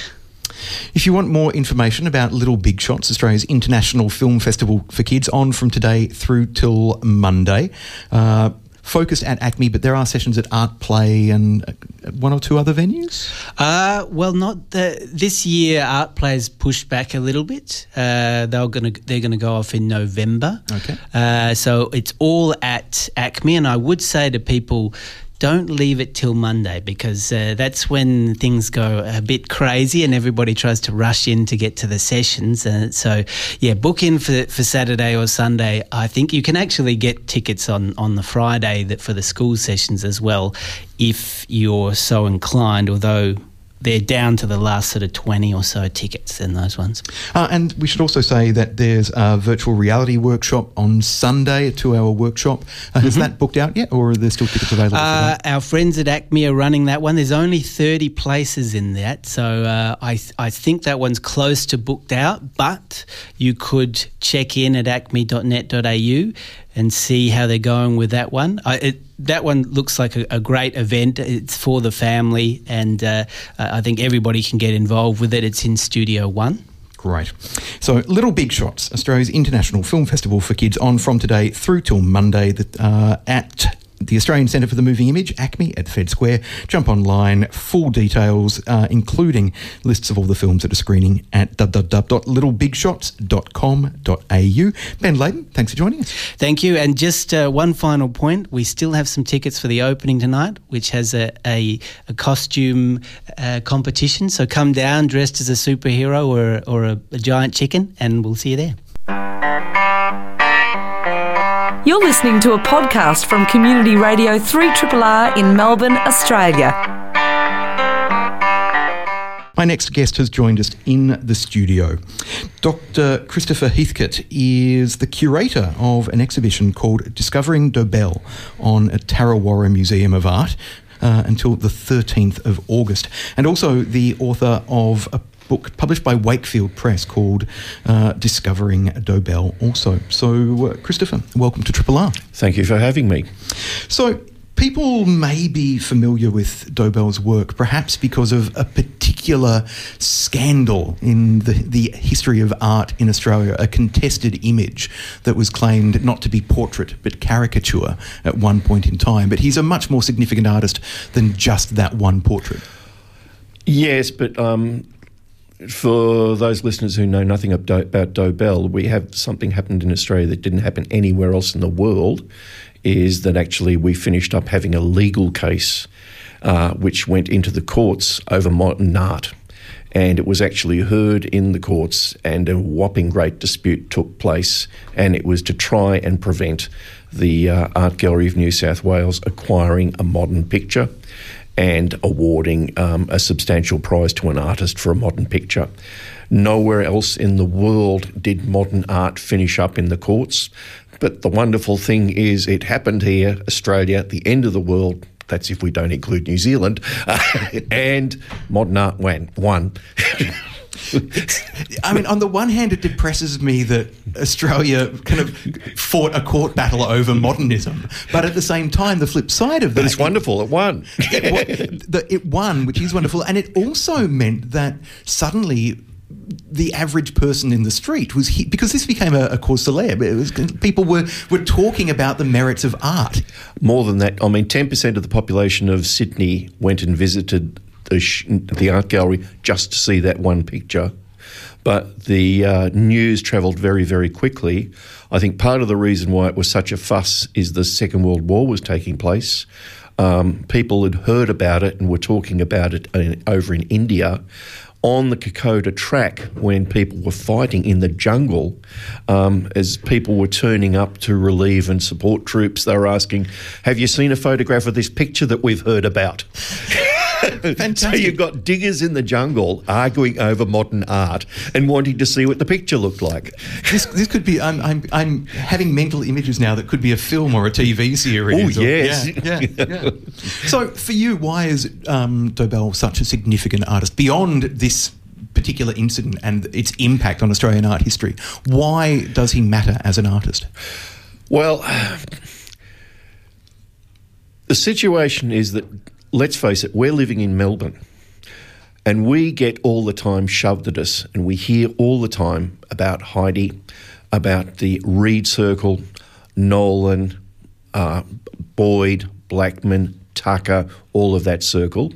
S4: If you want more information about Little Big Shots, Australia's international film festival for kids, on from today through till Monday. Uh, focused at ACMI, but there are sessions at Art Play and uh, one or two other venues?
S8: Uh, well, not the, this year. Art Play's pushed back a little bit. Uh, they're going to they're going to go off in November.
S4: Okay.
S8: Uh, so it's all at ACMI, and I would say to people don't leave it till Monday because uh, that's when things go a bit crazy and everybody tries to rush in to get to the sessions. And so, yeah, book in for, for Saturday or Sunday. I think you can actually get tickets on, on the Friday that for the school sessions as well if you're so inclined, although they're down to the last sort of 20 or so tickets in those ones.
S4: Uh, and we should also say that there's a virtual reality workshop on Sunday, a two hour workshop. Uh, mm-hmm. that booked out yet, or are there still tickets available? Uh,
S8: our friends at ACMI are running that one. There's only 30 places in that, so uh, I, I think that one's close to booked out, but you could check in at acmi.net.au and see how they're going with that one. I, it, that one looks like a, a, great event. It's for the family, and uh, I think everybody can get involved with it. It's in Studio One.
S4: Great. So, Little Big Shots, Australia's international film festival for kids, on from today through till Monday uh, at the Australian Centre for the Moving Image, ACMI, at Fed Square. Jump online, full details, uh, including lists of all the films that are screening at www.littlebigshots.com.au. Ben Layden, thanks for joining us.
S8: Thank you. And just uh, one final point we still have some tickets for the opening tonight, which has a, a, a costume uh, competition. So come down dressed as a superhero or, or a, a giant chicken, and we'll see you there.
S7: You're listening to a podcast from Community Radio 3RRR in Melbourne, Australia.
S4: My next guest has joined us in the studio. Dr. Christopher Heathcote is the curator of an exhibition called Discovering Dobell on at Tarrawarra Museum of Art. Uh, until the 13th of August, and also the author of a book published by Wakefield Press called uh, Discovering Dobell, also. So, uh, Christopher, welcome to Triple R.
S9: Thank you for having me.
S4: So, people may be familiar with Dobell's work, perhaps because of a particular scandal in the, the history of art in Australia, a contested image that was claimed not to be portrait but caricature at one point in time. But he's a much more significant artist than just that one portrait.
S9: Yes, but um, for those listeners who know nothing about Dobell, we have something happened in Australia that didn't happen anywhere else in the world. Is that actually we finished up having a legal case uh, which went into the courts over modern art. And it was actually heard in the courts, and a whopping great dispute took place. And it was to try and prevent the uh, Art Gallery of New South Wales acquiring a modern picture and awarding um, a substantial prize to an artist for a modern picture. Nowhere else in the world did modern art finish up in the courts. But the wonderful thing is, it happened here, Australia, the end of the world. That's if we don't include New Zealand. and modern art won.
S4: I mean, on the one hand, it depresses me that Australia kind of fought a court battle over modernism, but at the same time, the flip side of that,
S9: but it's wonderful. It won.
S4: it, it won, which is wonderful, and it also meant that suddenly the average person in the street was he, because this became a, a cause célèbre. It was people were were talking about the merits of art.
S9: More than that, I mean, ten percent of the population of Sydney went and visited the, art gallery just to see that one picture. But the uh, news travelled very, very quickly. I think part of the reason why it was such a fuss is the Second World War was taking place. Um, people had heard about it and were talking about it in, over in India on the Kokoda track when people were fighting in the jungle, um, as people were turning up to relieve and support troops, they were asking, Have you seen a photograph of this picture that we've heard about? so you've got diggers in the jungle arguing over modern art and wanting to see what the picture looked like.
S4: This, this could be. I'm, I'm, I'm having mental images now that could be a film or a TV series.
S9: Oh yes,
S4: yeah, yeah, yeah. So for you, why is um, Dobell such a significant artist beyond this? particular incident and its impact on Australian art history. Why does he matter as an artist?
S9: Well, the situation is that let's face it, we're living in Melbourne. And we get all the time shoved at us, and we hear all the time about Heide, about the Reed Circle, Nolan, uh, Boyd, Blackman, Tucker, all of that circle.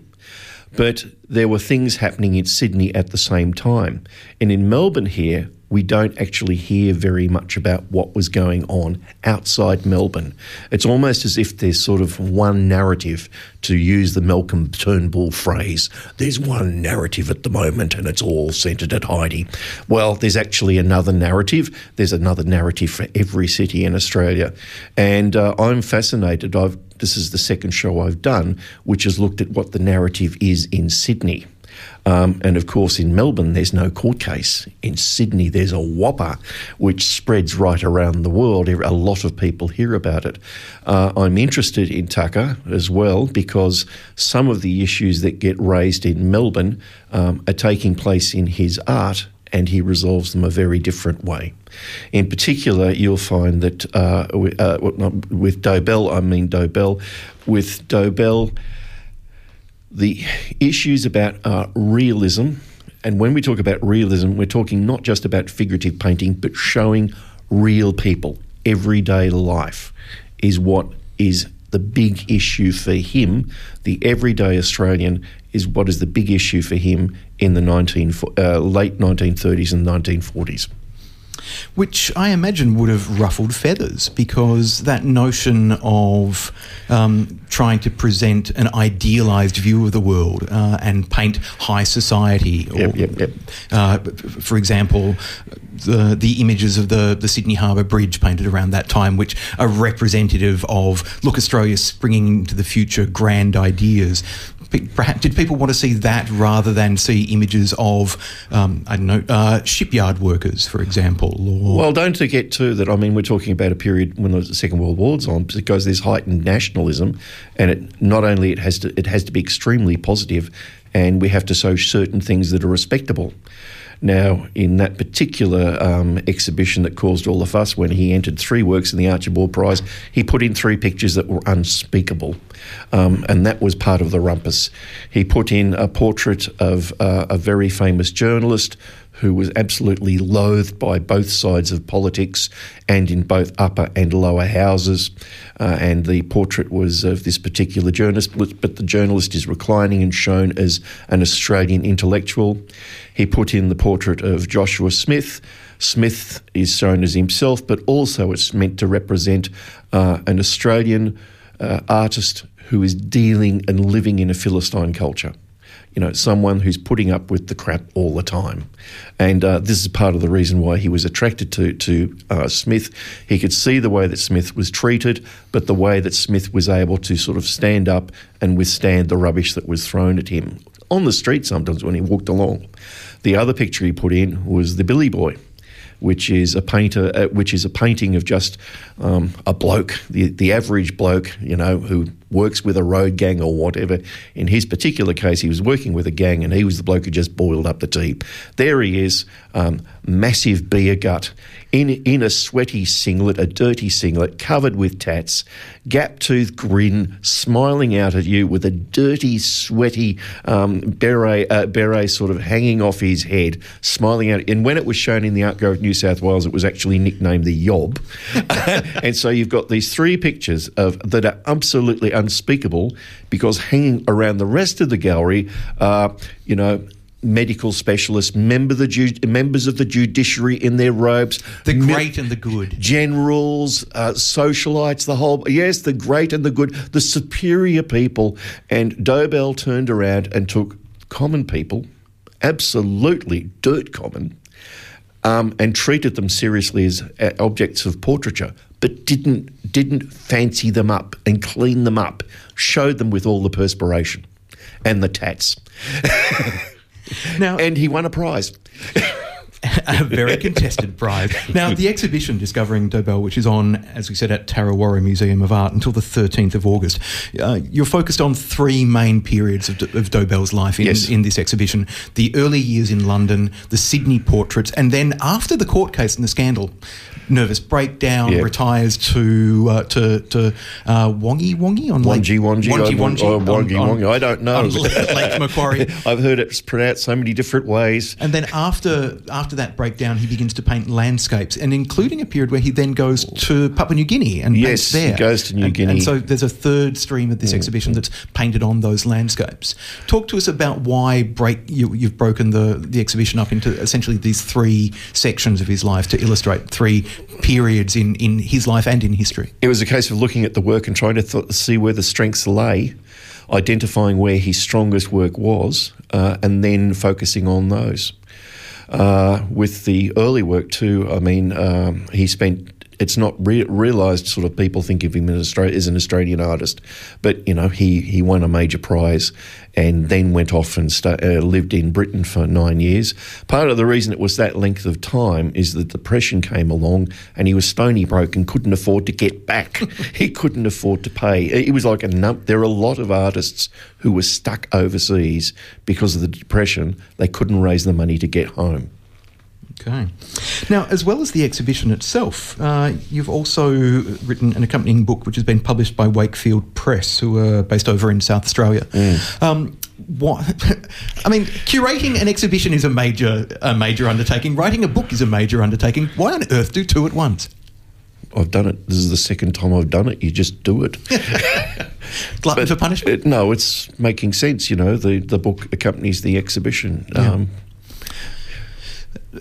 S9: But there were things happening in Sydney at the same time. And in Melbourne here, we don't actually hear very much about what was going on outside Melbourne. It's almost as if there's sort of one narrative, to use the Malcolm Turnbull phrase. There's one narrative at the moment and it's all centred at Heide. Well, there's actually another narrative. There's another narrative for every city in Australia. And uh, I'm fascinated. I've, this is the second show I've done, which has looked at what the narrative is in Sydney. Um, and of course, in Melbourne, there's no court case. In Sydney, there's a whopper which spreads right around the world. A lot of people hear about it. Uh, I'm interested in Tucker as well because some of the issues that get raised in Melbourne um, are taking place in his art and he resolves them a very different way. In particular, you'll find that uh, uh, with Dobell, I mean Dobell, with Dobell, the issues about uh, realism, and when we talk about realism, we're talking not just about figurative painting, but showing real people, everyday life, is what is the big issue for him, the everyday Australian, is what is the big issue for him in the 19, uh, late 1930s and 1940s
S4: which I imagine would have ruffled feathers because that notion of um, trying to present an idealized view of the world uh, and paint high society, or,
S9: yep, yep, yep.
S4: Uh, for example, the the images of the, the Sydney Harbour Bridge painted around that time, which are representative of look Australia springing into the future, grand ideas perhaps did people want to see that rather than see images of um, I don't know uh, shipyard workers, for example? Or
S9: well, don't forget too that I mean we're talking about a period when the Second World War's on because there's heightened nationalism, and it not only it has to it has to be extremely positive, and we have to show certain things that are respectable. Now, in that particular um, exhibition that caused all the fuss when he entered three works in the Archibald Prize, he put in three pictures that were unspeakable. Um, and that was part of the rumpus. He put in a portrait of uh, a very famous journalist who was absolutely loathed by both sides of politics and in both upper and lower houses. Uh, and the portrait was of this particular journalist, but the journalist is reclining and shown as an Australian intellectual. He put in the portrait of Joshua Smith. Smith is shown as himself, but also it's meant to represent uh, an Australian uh, artist who is dealing and living in a Philistine culture you know, someone who's putting up with the crap all the time. And uh, this is part of the reason why he was attracted to, to uh, Smith. He could see the way that Smith was treated, but the way that Smith was able to sort of stand up and withstand the rubbish that was thrown at him on the street sometimes when he walked along. The other picture he put in was the Billy Boy which is a painter, uh, which is a painting of just um, a bloke, the the average bloke, you know, who works with a road gang or whatever. In his particular case, he was working with a gang, and he was the bloke who just boiled up the tea. There he is, um, massive beer gut, in in a sweaty singlet, a dirty singlet, covered with tats, gap tooth grin, smiling out at you with a dirty, sweaty um, beret uh, beret sort of hanging off his head, smiling out. And when it was shown in the Gallery of New South Wales, it was actually nicknamed the Yob. and so you've got these three pictures of that are absolutely unspeakable because hanging around the rest of the gallery, are, you know medical specialists, member the ju- members of the judiciary in their robes,
S4: the great and the good,
S9: generals, uh, socialites, the whole yes, the great and the good, the superior people. And Dobell turned around and took common people, absolutely dirt common, um, and treated them seriously as uh, objects of portraiture, but didn't didn't fancy them up and clean them up. Showed them with all the perspiration and the tats.
S4: Now,
S9: and he won a prize.
S4: a very contested prize. Now, the exhibition Discovering Dobell, which is on, as we said, at Tarrawarra Museum of Art until the 13th of August, uh, you're focused on three main periods of, of Dobell's life in,
S9: yes.
S4: in this exhibition the early years in London, the Sydney portraits, and then after the court case and the scandal, nervous breakdown,
S9: yeah.
S4: retires to uh, to to uh, Wangi Wangi on
S9: Wangi
S4: Wangi
S9: Wangi,
S4: Wangi,
S9: or Wangi Wangi. I don't know.
S4: Lake Macquarie.
S9: I've heard it pronounced so many different ways.
S4: And then after after that breakdown, he begins to paint landscapes, and including a period where he then goes to Papua New Guinea and
S9: yes,
S4: paints there.
S9: he goes to New
S4: and,
S9: Guinea.
S4: And so there's a third stream of this
S9: mm.
S4: exhibition that's painted on those landscapes. Talk to us about why break you, you've broken the the exhibition up into essentially these three sections of his life to illustrate three periods in, in his life and in history.
S9: It was a case of looking at the work and trying to th- see where the strengths lay, identifying where his strongest work was, uh, and then focusing on those. Uh, with the early work too, I mean, um, he spent it's not re- realised. Sort of people think of him as, as an Australian artist, but you know he he won a major prize and then went off and uh, lived in Britain for nine years. Part of the reason it was that length of time is the depression came along and he was stony broke and couldn't afford to get back. he couldn't afford to pay. It was like a num- there are a lot of artists who were stuck overseas because of the depression. They couldn't raise the money to get home.
S4: Okay. Now, as well as the exhibition itself, uh, you've also written an accompanying book which has been published by Wakefield Press, who are based over in South Australia.
S9: Mm.
S4: Um, what? I mean, curating an exhibition is a major, a major undertaking. Writing a book is a major undertaking. Why on earth do two at once?
S9: I've done it. This is the second time I've done it. You just do it.
S4: Glutton for punishment?
S9: It, no, it's making sense. You know, the, the book accompanies the exhibition.
S4: Yeah.
S9: Um,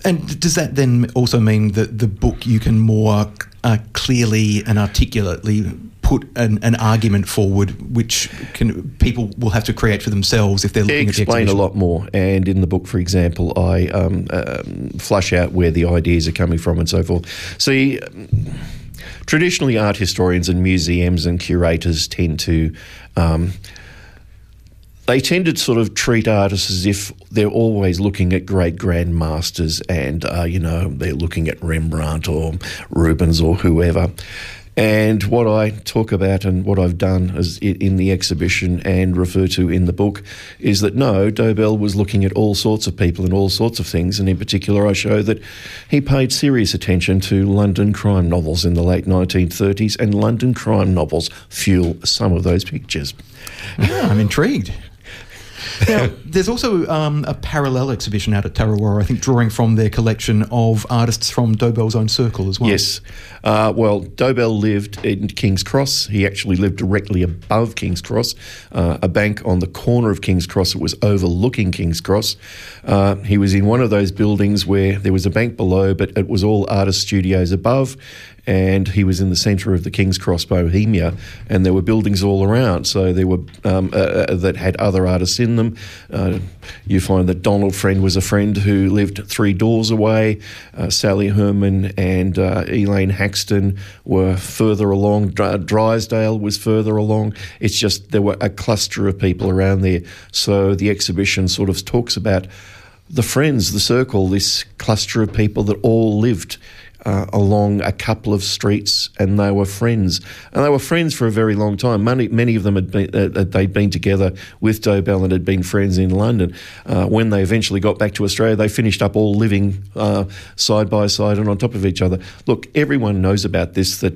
S4: And does that then also mean that the book you can more uh, clearly and articulately put an, an argument forward, which can people will have to create for themselves if they're looking at the
S9: explain a lot more. And in the book, for example, I um, um, flush out where the ideas are coming from and so forth. See, traditionally, art historians and museums and curators tend to. Um, they tend to sort of treat artists as if they're always looking at great grand masters and, uh, you know, they're looking at Rembrandt or Rubens or whoever. And what I talk about and what I've done in the exhibition and refer to in the book is that no, Dobell was looking at all sorts of people and all sorts of things. And in particular, I show that he paid serious attention to London crime novels in the late 1930s, and London crime novels fuel some of those pictures.
S4: Ah, I'm intrigued. Now, there's also um, a parallel exhibition out at TarraWarra, I think, drawing from their collection of artists from Dobell's own circle as well.
S9: Yes. Uh, well, Dobell lived in King's Cross. He actually lived directly above King's Cross, uh, a bank on the corner of King's Cross that was overlooking King's Cross. Uh, he was in one of those buildings where there was a bank below, but it was all artist studios above. And he was in the centre of the King's Cross Bohemia, and there were buildings all around. So there were um, uh, uh, that had other artists in them. Uh, you find that Donald Friend was a friend who lived three doors away. Uh, Sali Herman and uh, Elaine Haxton were further along. Dry- Drysdale was further along. It's just there were a cluster of people around there. So the exhibition sort of talks about the friends, the circle, this cluster of people that all lived uh, along a couple of streets, and they were friends, and they were friends for a very long time. Many, many of them had been uh, they'd been together with Dobell and had been friends in London. Uh, when they eventually got back to Australia, they finished up all living uh, side by side and on top of each other. Look, everyone knows about this that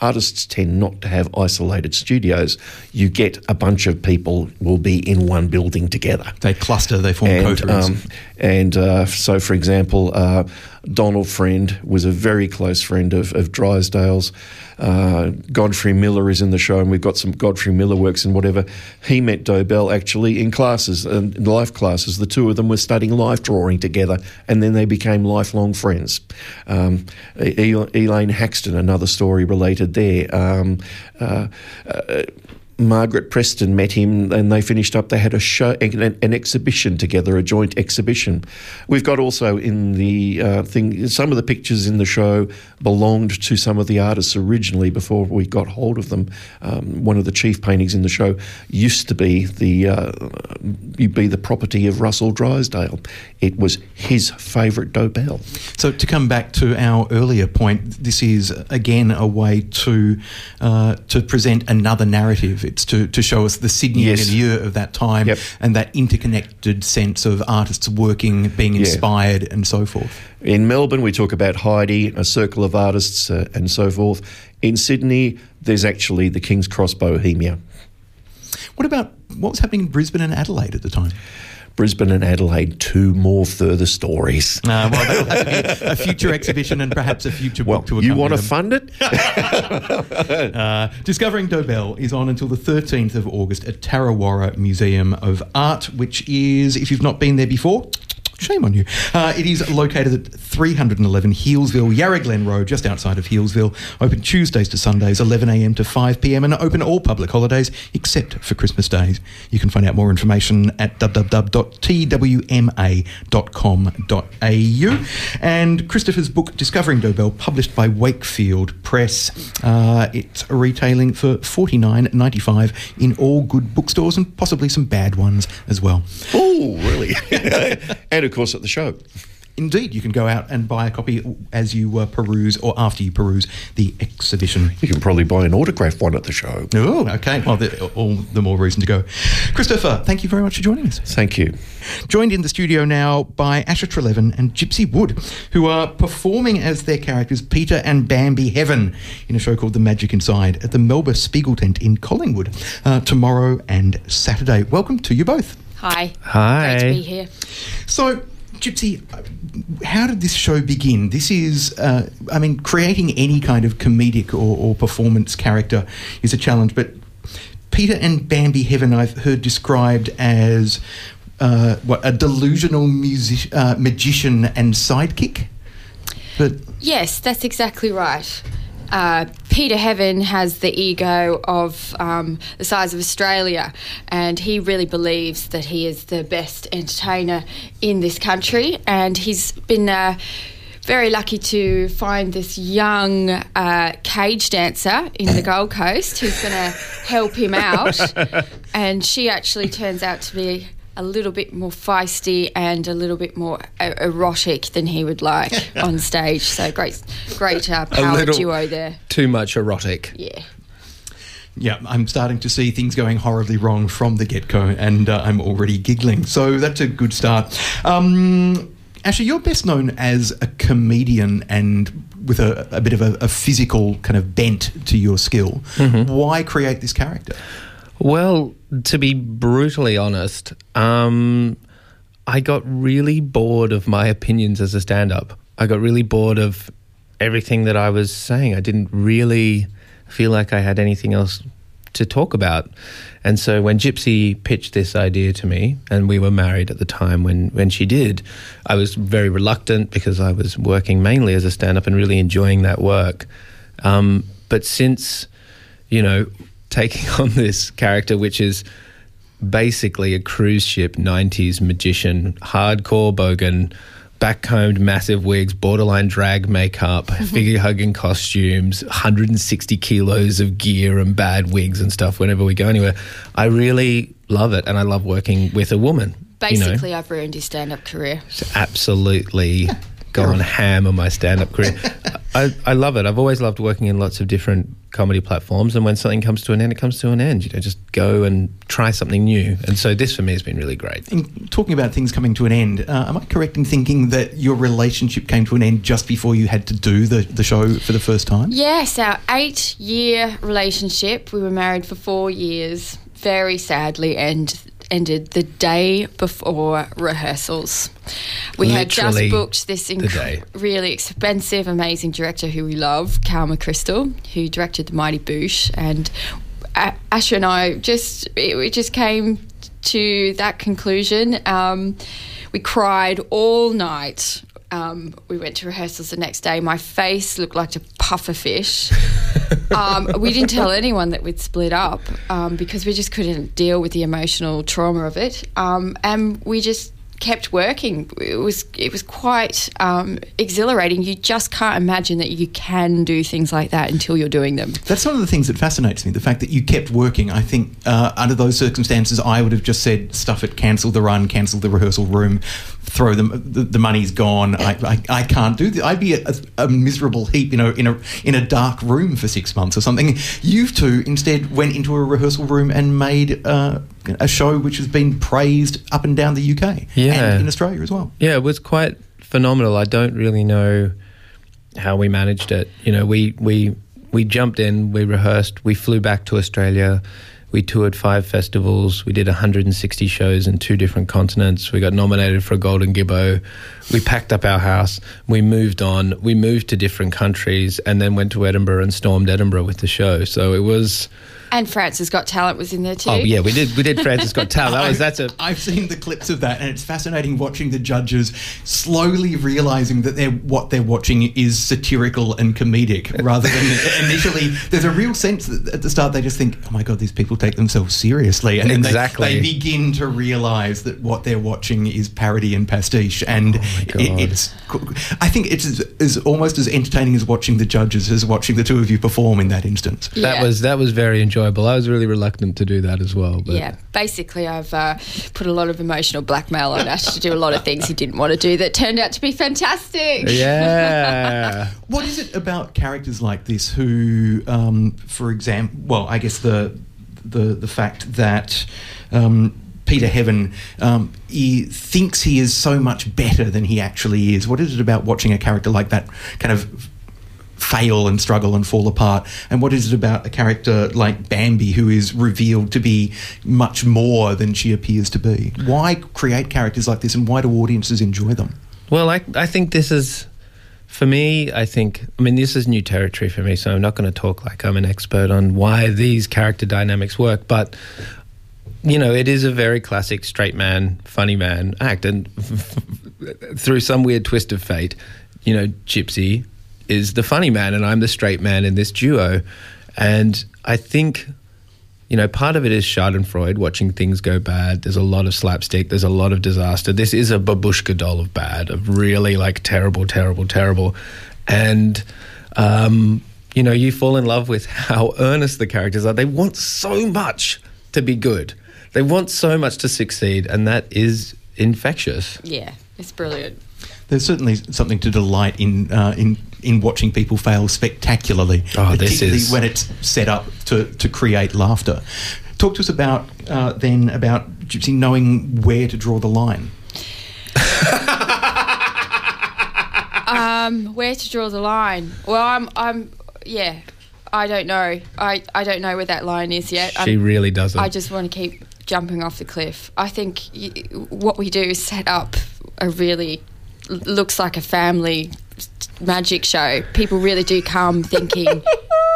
S9: artists tend not to have isolated studios. You get a bunch of people will be in one building together.
S4: They cluster, they form
S9: And,
S4: coteries.
S9: um, and uh, so, for example, uh, Donald Friend was a very close friend of, of Drysdale's. Uh, Godfrey Miller is in the show, and we've got some Godfrey Miller works and whatever. He met Dobell actually in classes, in life classes. The two of them were studying life drawing together, and then they became lifelong friends. Um, Elaine Haxton, another story related there. Um, uh, uh, Margaret Preston met him and they finished up. They had a show, an, an exhibition together, a joint exhibition. We've got also in the uh, thing, some of the pictures in the show belonged to some of the artists originally before we got hold of them. Um, one of the chief paintings in the show used to be the uh, be the property of Russell Drysdale. It was his favourite Dobell.
S4: So to come back to our earlier point, this is again a way to uh, to present another narrative. It's to, to show us the Sydney
S9: Yes.
S4: milieu of that time
S9: Yep.
S4: and that interconnected sense of artists working, being
S9: Yeah.
S4: inspired, and so forth.
S9: In Melbourne, we talk about Heide, a circle of artists, uh, and so forth. In Sydney, there's actually the King's Cross Bohemia.
S4: What about what was happening in Brisbane and Adelaide at the time?
S9: Brisbane and Adelaide, two more further stories.
S4: Uh, well, that'll have to be a future exhibition and perhaps a future
S9: Well,
S4: book to
S9: you want to fund it?
S4: Uh, Discovering Dobell is on until the 13th of August at TarraWarra Museum of Art, which is, if you've not been there before, shame on you. Uh, it is located at 311 Healesville, Yarra Glen Road, just outside of Healesville. Open Tuesdays to Sundays, 11am to 5pm, and open all public holidays except for Christmas days. You can find out more information at www.twma.com.au. And Christopher's book, Discovering Dobell, published by Wakefield Press. Uh, it's retailing for $49.95 in all good bookstores and possibly some bad ones as well.
S9: Oh, really? and of course, at the show.
S4: Indeed, you can go out and buy a copy as you uh, peruse or after you peruse the exhibition.
S9: You can probably buy an autograph one at the show.
S4: Oh, okay. Well, the, all the more reason to go. Christopher, thank you very much for joining us.
S9: Thank you.
S4: Joined in the studio now by Asher Treleaven and Gypsy Wood, who are performing as their characters Peter and Bambi Heaven in a show called The Magic Inside at the Melba Spiegeltent in Collingwood uh, tomorrow and Saturday. Welcome to you both.
S10: Hi.
S6: Hi.
S10: Great to be here.
S4: So, Gypsy, uh, how did this show begin? This is, uh, I mean, creating any kind of comedic or, or performance character is a challenge, but Peter and Bambi Heaven, I've heard described as uh, what a delusional music, uh, magician and sidekick. But
S10: Yes, that's exactly right. Uh, Peter Heaven has the ego of um, the size of Australia, and he really believes that he is the best entertainer in this country. And he's been uh, very lucky to find this young uh, cage dancer in the Gold Coast who's going to help him out. and she actually turns out to be a little bit more feisty and a little bit more erotic than he would like on stage. So great, great uh, power duo there.
S11: Too much erotic.
S10: Yeah.
S4: Yeah, I'm starting to see things going horribly wrong from the get go, and uh, I'm already giggling. So that's a good start. Um, Ashley, you're best known as a comedian and with a, a bit of a, a physical kind of bent to your skill. Why create this character?
S11: Well, to be brutally honest, um, I got really bored of my opinions as a stand up. I got really bored of everything that I was saying. I didn't really feel like I had anything else to talk about. And so when Gypsy pitched this idea to me, and we were married at the time when, when she did, I was very reluctant because I was working mainly as a stand up and really enjoying that work. Um, but since, you know, taking on this character, which is basically a cruise ship 90s magician, hardcore bogan, backcombed massive wigs, borderline drag makeup, figure hugging costumes, 160 kilos of gear and bad wigs and stuff whenever we go anywhere. I really love it and I love working with a woman. you know.
S10: Basically, I've ruined his stand-up career.
S11: absolutely gone ham on my stand-up career. I, I love it. I've always loved working in lots of different comedy platforms, and when something comes to an end, it comes to an end. You know, just go and try something new. And so this for me has been really great.
S4: In talking about things coming to an end, uh, am I correct in thinking that your relationship came to an end just before you had to do the, the show for the first time?
S10: Yes, our eight-year relationship. We were married for four years. Very sadly, and ended the day before rehearsals. We had just booked this inc- really expensive, amazing director who we love, Cal McCrystal, who directed The Mighty Boosh, and A- Asher and I just it, it just came to that conclusion. Um, we cried all night. Um, we went to rehearsals the next day. My face looked like a puffer fish. um, we didn't tell anyone that we'd split up um, because we just couldn't deal with the emotional trauma of it. Um, and we just kept working. It was it was quite um, exhilarating. You just can't imagine that you can do things like that until you're doing them.
S4: That's one of the things that fascinates me. The fact that you kept working. I think uh, under those circumstances, I would have just said, "Stuff it, cancel the run, cancel the rehearsal room, throw them. The, the money's gone. I, I, I can't do this. I'd be a, a miserable heap, you know, in a in a dark room for six months or something." You two instead went into a rehearsal room and made uh, a show which has been praised up and down the UK
S11: Yeah.
S4: and in Australia as well.
S11: Yeah, it was quite phenomenal. I don't really know how we managed it. You know, we we we jumped in, we rehearsed, we flew back to Australia. We toured five festivals. We did 160 shows in two different continents. We got nominated for a Golden Gibbo. We packed up our house. We moved on. We moved to different countries and then went to Edinburgh and stormed Edinburgh with the show. So it was.
S10: And France's Got Talent was in there too.
S11: Oh yeah, we did. We did. France's Got Talent. That was that's a
S4: I've seen the clips of that, and it's fascinating watching the judges slowly realizing that they're what they're watching is satirical and comedic, rather than initially. There's a real sense that at the start they just think, "Oh my god, these people take themselves seriously," and then they-
S11: Exactly.
S4: they, begin to realize that what they're watching is parody and pastiche, and oh
S11: it,
S4: it's. I think it's as, as almost as entertaining as watching the judges as watching the two of you perform in that instance.
S11: that was that was very enjoyable. I was really reluctant to do that as well. But
S10: Yeah, basically, I've uh, put a lot of emotional blackmail on Ash to do a lot of things he didn't want to do that turned out to be fantastic.
S11: Yeah.
S4: What is it about characters like this who, um, for example, well, I guess the the the fact that um, Peter Heaven um, he thinks he is so much better than he actually is. What is it about watching a character like that kind of fail and struggle and fall apart? And what is it about a character like Bambi who is revealed to be much more than she appears to be? Why create characters like this and why do audiences enjoy them?
S11: Well, I, I think this is, for me, I think, I mean, this is new territory for me, so I'm not going to talk like I'm an expert on why these character dynamics work, but. You know, it is a very classic straight man, funny man act. And through some weird twist of fate, you know, Gypsy is the funny man and I'm the straight man in this duo. And I think, you know, part of it is Schadenfreude, watching things go bad. There's a lot of slapstick, there's a lot of disaster. This is a babushka doll of bad, of really like terrible, terrible, terrible. And, um, you know, you fall in love with how earnest the characters are. They want so much to be good. They want so much to succeed, and that is infectious.
S10: Yeah, it's brilliant.
S4: There's certainly something to delight in uh, in in watching people fail spectacularly.
S11: Oh, this
S4: particularly
S11: is-
S4: when it's set up to to create laughter. Talk to us about uh, then about Gypsy knowing where to draw the line.
S10: Um, where to draw the line? Well, I'm, I'm, yeah, I don't know. I, I don't know where that line is yet.
S11: She
S10: I'm-
S11: really doesn't.
S10: I just want to keep jumping off the cliff. I think y- what we do is set up a really looks like a family magic show. People really do come thinking.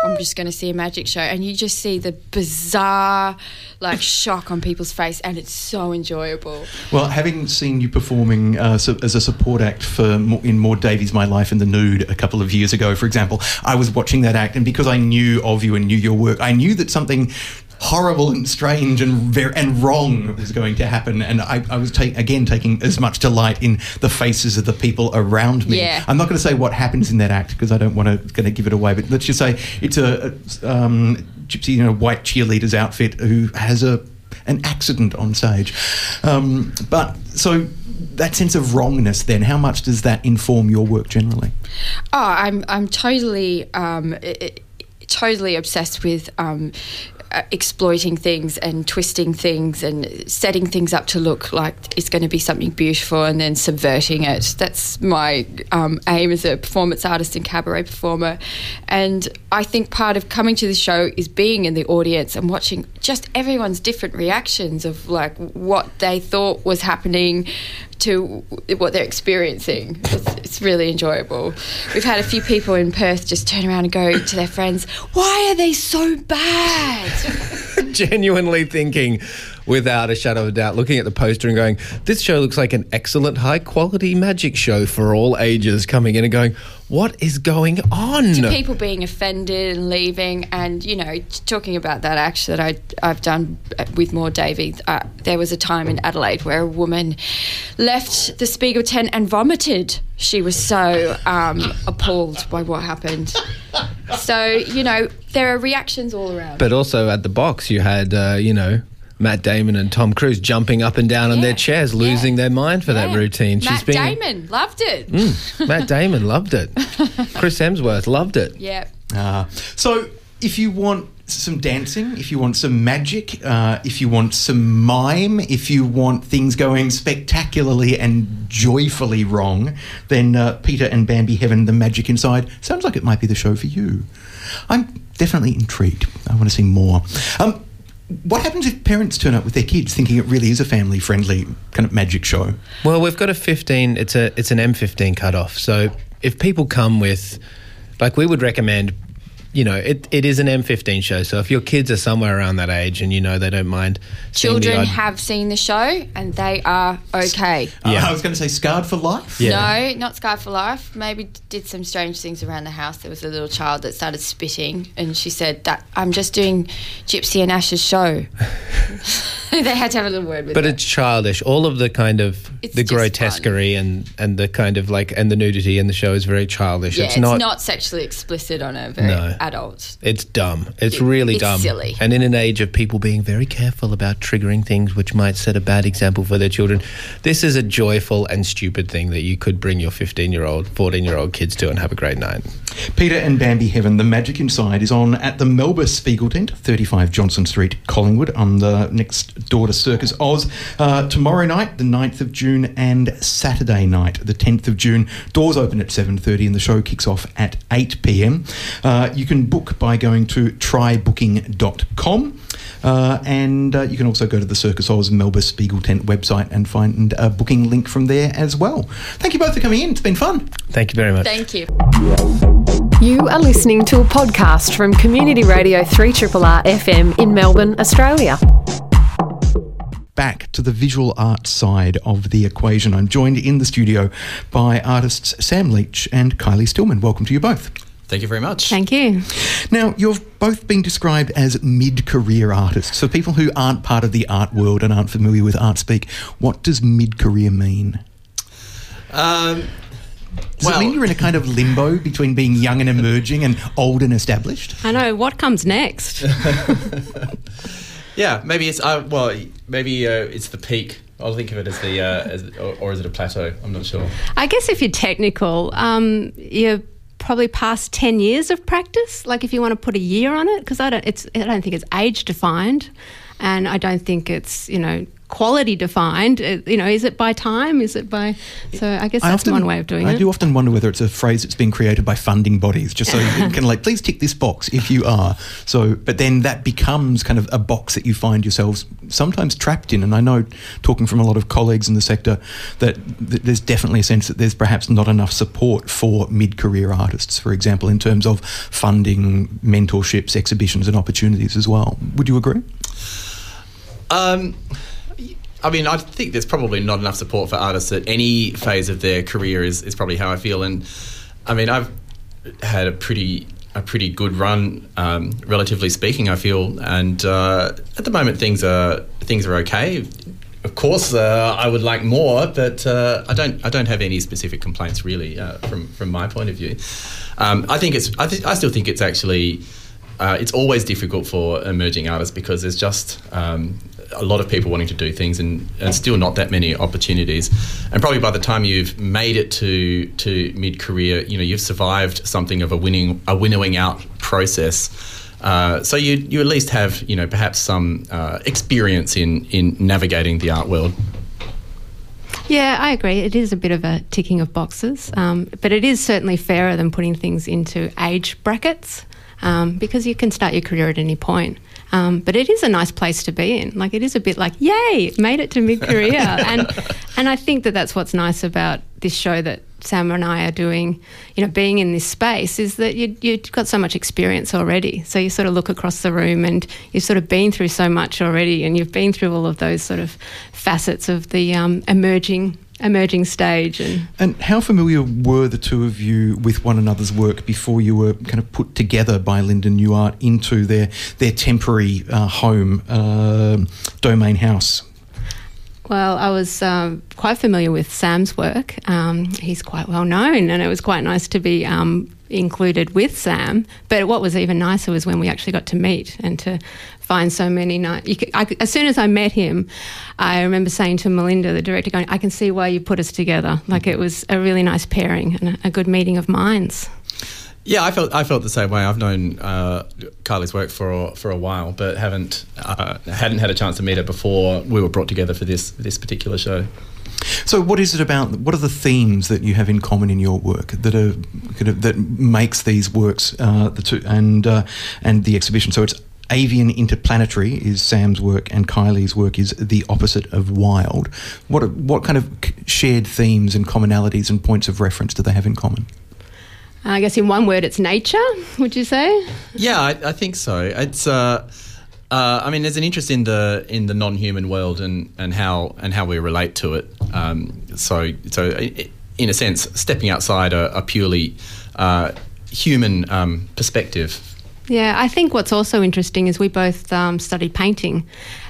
S10: I'm just going to see a magic show, and you just see the bizarre, like shock on people's face, and it's so enjoyable.
S4: Well, having seen you performing uh, so, as a support act for in Maude Davey's My Life in the Nude a couple of years ago, for example, I was watching that act, and because I knew of you and knew your work, I knew that something horrible and strange and very and wrong was going to happen, and I, I was ta- again taking as much delight in the faces of the people around me.
S10: Yeah.
S4: I'm not going to say what happens in that act because I don't want to going to give it away, but let's just say it's a, a um, gypsy in a white cheerleader's outfit who has a an accident on stage. Um, but so that sense of wrongness, then, how much does that inform your work generally?
S10: Oh, I'm I'm totally um, i- i- totally obsessed with um, exploiting things and twisting things and setting things up to look like it's going to be something beautiful and then subverting it. That's my um, aim as a performance artist and cabaret performer. And I think part of coming to the show is being in the audience and watching just everyone's different reactions of like what they thought was happening to what they're experiencing. It's, it's really enjoyable. We've had a few people in Perth just turn around and go to their friends, "Why are they so bad?"
S11: genuinely thinking, without a shadow of a doubt, looking at the poster and going, "This show looks like an excellent, high quality magic show for all ages." Coming in and going, "What is going on?"
S10: to people being offended and leaving, and you know, talking about that act that I I've done with Maude Davey. Uh, there was a time in Adelaide where a woman left the Spiegeltent and vomited. She was so um, appalled by what happened. So you know, there are reactions all around.
S11: But also at the box, you had, uh, you know, Matt Damon and Tom Cruise jumping up and down on their chairs, losing their mind for that
S10: Yeah.
S11: routine.
S10: Matt Damon loved it.
S11: Mm, Matt Damon loved it. Chris Hemsworth loved it.
S10: Yeah.
S4: Uh, so, if you want some dancing, if you want some magic, uh, if you want some mime, if you want things going spectacularly and joyfully wrong, then uh, Peter and Bambi Heaven, The Magic Inside, sounds like it might be the show for you. I'm definitely intrigued. I want to see more. Um, what happens if parents turn up with their kids thinking it really is a family friendly kind of magic show?
S11: Well, we've got a 15. It's a it's an M15 cutoff. So if people come with, like, we would recommend. You know, it, it is an M15 show. So if your kids are somewhere around that age and you know they don't mind,
S10: Children
S11: odd-
S10: have seen the show and they are okay.
S4: Uh, I was going to say scarred for life.
S10: No, not Scarred for Life. Maybe did some strange things around the house. There was a little child that started spitting, and she said that I'm just doing Gypsy and Ash's show. they had to have a little word with
S11: it.
S10: But
S11: it's childish. All of the kind of
S10: It's
S11: the grotesquerie and and the kind of like and the nudity in the show is very childish.
S10: yeah,
S11: it's, not,
S10: sexually explicit on a very
S11: No.
S10: adult.
S11: It's dumb. It's
S10: It-
S11: really
S10: it's
S11: dumb.
S10: silly.
S11: And in an age of people being very careful about triggering things which might set a bad example for their children, this is a joyful and stupid thing that you could bring your 15 year old, 14 year old kids to and have a great night.
S4: Peter and Bambi Heaven, The Magic Inside, is on at the Melba Spiegeltent, 35 Johnson Street, Collingwood, on the next door to Circus Oz uh, tomorrow night, the 9th of June, and Saturday night, the 10th of June. Doors open at 7.30 and the show kicks off at 8 p.m. Uh, you can book by going to trybooking.com. Uh, and uh, you can also go to the Circus Oz Melba Spiegeltent website and find a booking link from there as well. Thank you both for coming in. It's been fun.
S11: Thank you very much.
S10: Thank you.
S1: You are listening to a podcast from Community Radio 3RRR FM in Melbourne, Australia.
S4: Back to the visual arts side of the equation. I'm joined in the studio by artists Sam Leach and Kylie Stillman. Welcome to you both.
S12: Thank you very much.
S13: Thank you.
S4: Now, you've both been described as mid career artists. For people who aren't part of the art world and aren't familiar with art speak, what does mid career mean?
S12: Um,
S4: Does it mean you're in a kind of limbo between being young and emerging and old and established?
S13: I know. What comes next?
S12: yeah, maybe it's uh, well, maybe uh, it's the peak. I'll think of it as the uh, as, or, or is it a plateau? I'm not sure.
S13: I guess if you're technical, um, you're probably past 10 years of practice like if you want to put a year on it because I don't it's I don't think it's age defined and I don't think it's you know quality defined Uh, you know is it by time is it by so I guess
S4: I
S13: that's
S4: often-
S13: one way of doing
S4: I
S13: it I
S4: do often wonder whether it's a phrase that's been created by funding bodies, just so you can like, please tick this box if you are. So, but then that becomes kind of a box that you find yourselves sometimes trapped in. And I know, talking from a lot of colleagues in the sector, that th- there's definitely a sense that there's perhaps not enough support for mid-career artists, for example, in terms of funding, mentorships, exhibitions, and opportunities as well. Would you agree?
S12: Um, I mean, I think there's probably not enough support for artists at any phase of their career. Is, is probably how I feel, and I mean, I've had a pretty a pretty good run, um, relatively speaking. I feel, and uh, at the moment things are things are okay. Of course, uh, I would like more, but uh, I don't. I don't have any specific complaints really uh, from from my point of view. Um, I think it's. I, th- I still think it's actually. Uh, it's always difficult for emerging artists because there's just um, a lot of people wanting to do things and, and still not that many opportunities. And probably by the time you've made it to to mid career, you know you've survived something of a winning a winnowing out process. Uh, so you you at least have you know perhaps some uh, experience in in navigating the art world.
S13: Yeah, I agree. It is a bit of a ticking of boxes, um, but it is certainly fairer than putting things into age brackets um, because you can start your career at any point. Um, but it is a nice place to be in. Like it is a bit like, yay, made it to mid career, and and I think that that's what's nice about this show that Sam and I are doing. You know, being in this space is that you you've got so much experience already. So you sort of look across the room and you've sort of been through so much already, and you've been through all of those sort of facets of the um, emerging emerging stage and
S4: And how familiar were the two of you with one another's work before you were kind of put together by Linden New Art into their their temporary uh, home, uh, Domain House?
S13: Well, I was um, quite familiar with Sam's work. Um, he's quite well known, and it was quite nice to be um, included with Sam. But what was even nicer was when we actually got to meet and to find so many nice. As soon as I met him, I remember saying to Melinda, the director, going, "I can see why you put us together. Like it was a really nice pairing and a, a good meeting of minds."
S12: Yeah, I felt I felt the same way. I've known uh, Kylie's work for for a while, but haven't uh, hadn't had a chance to meet her before we were brought together for this this particular show.
S4: So, what is it about? What are the themes that you have in common in your work that are kind of, that makes these works uh, the two and uh, and the exhibition? So it's avian interplanetary is Sam's work, and Kylie's work is the opposite of wild. What are- what kind of shared themes and commonalities and points of reference do they have in common?
S13: I guess in one word, it's nature. Would you say?
S12: Yeah, I, I think so. It's. Uh, uh, I mean, there's an interest in the in the non-human world and, and how and how we relate to it. Um, so so in a sense, stepping outside a, a purely uh, human um, perspective.
S13: Yeah, I think what's also interesting is we both um, studied painting.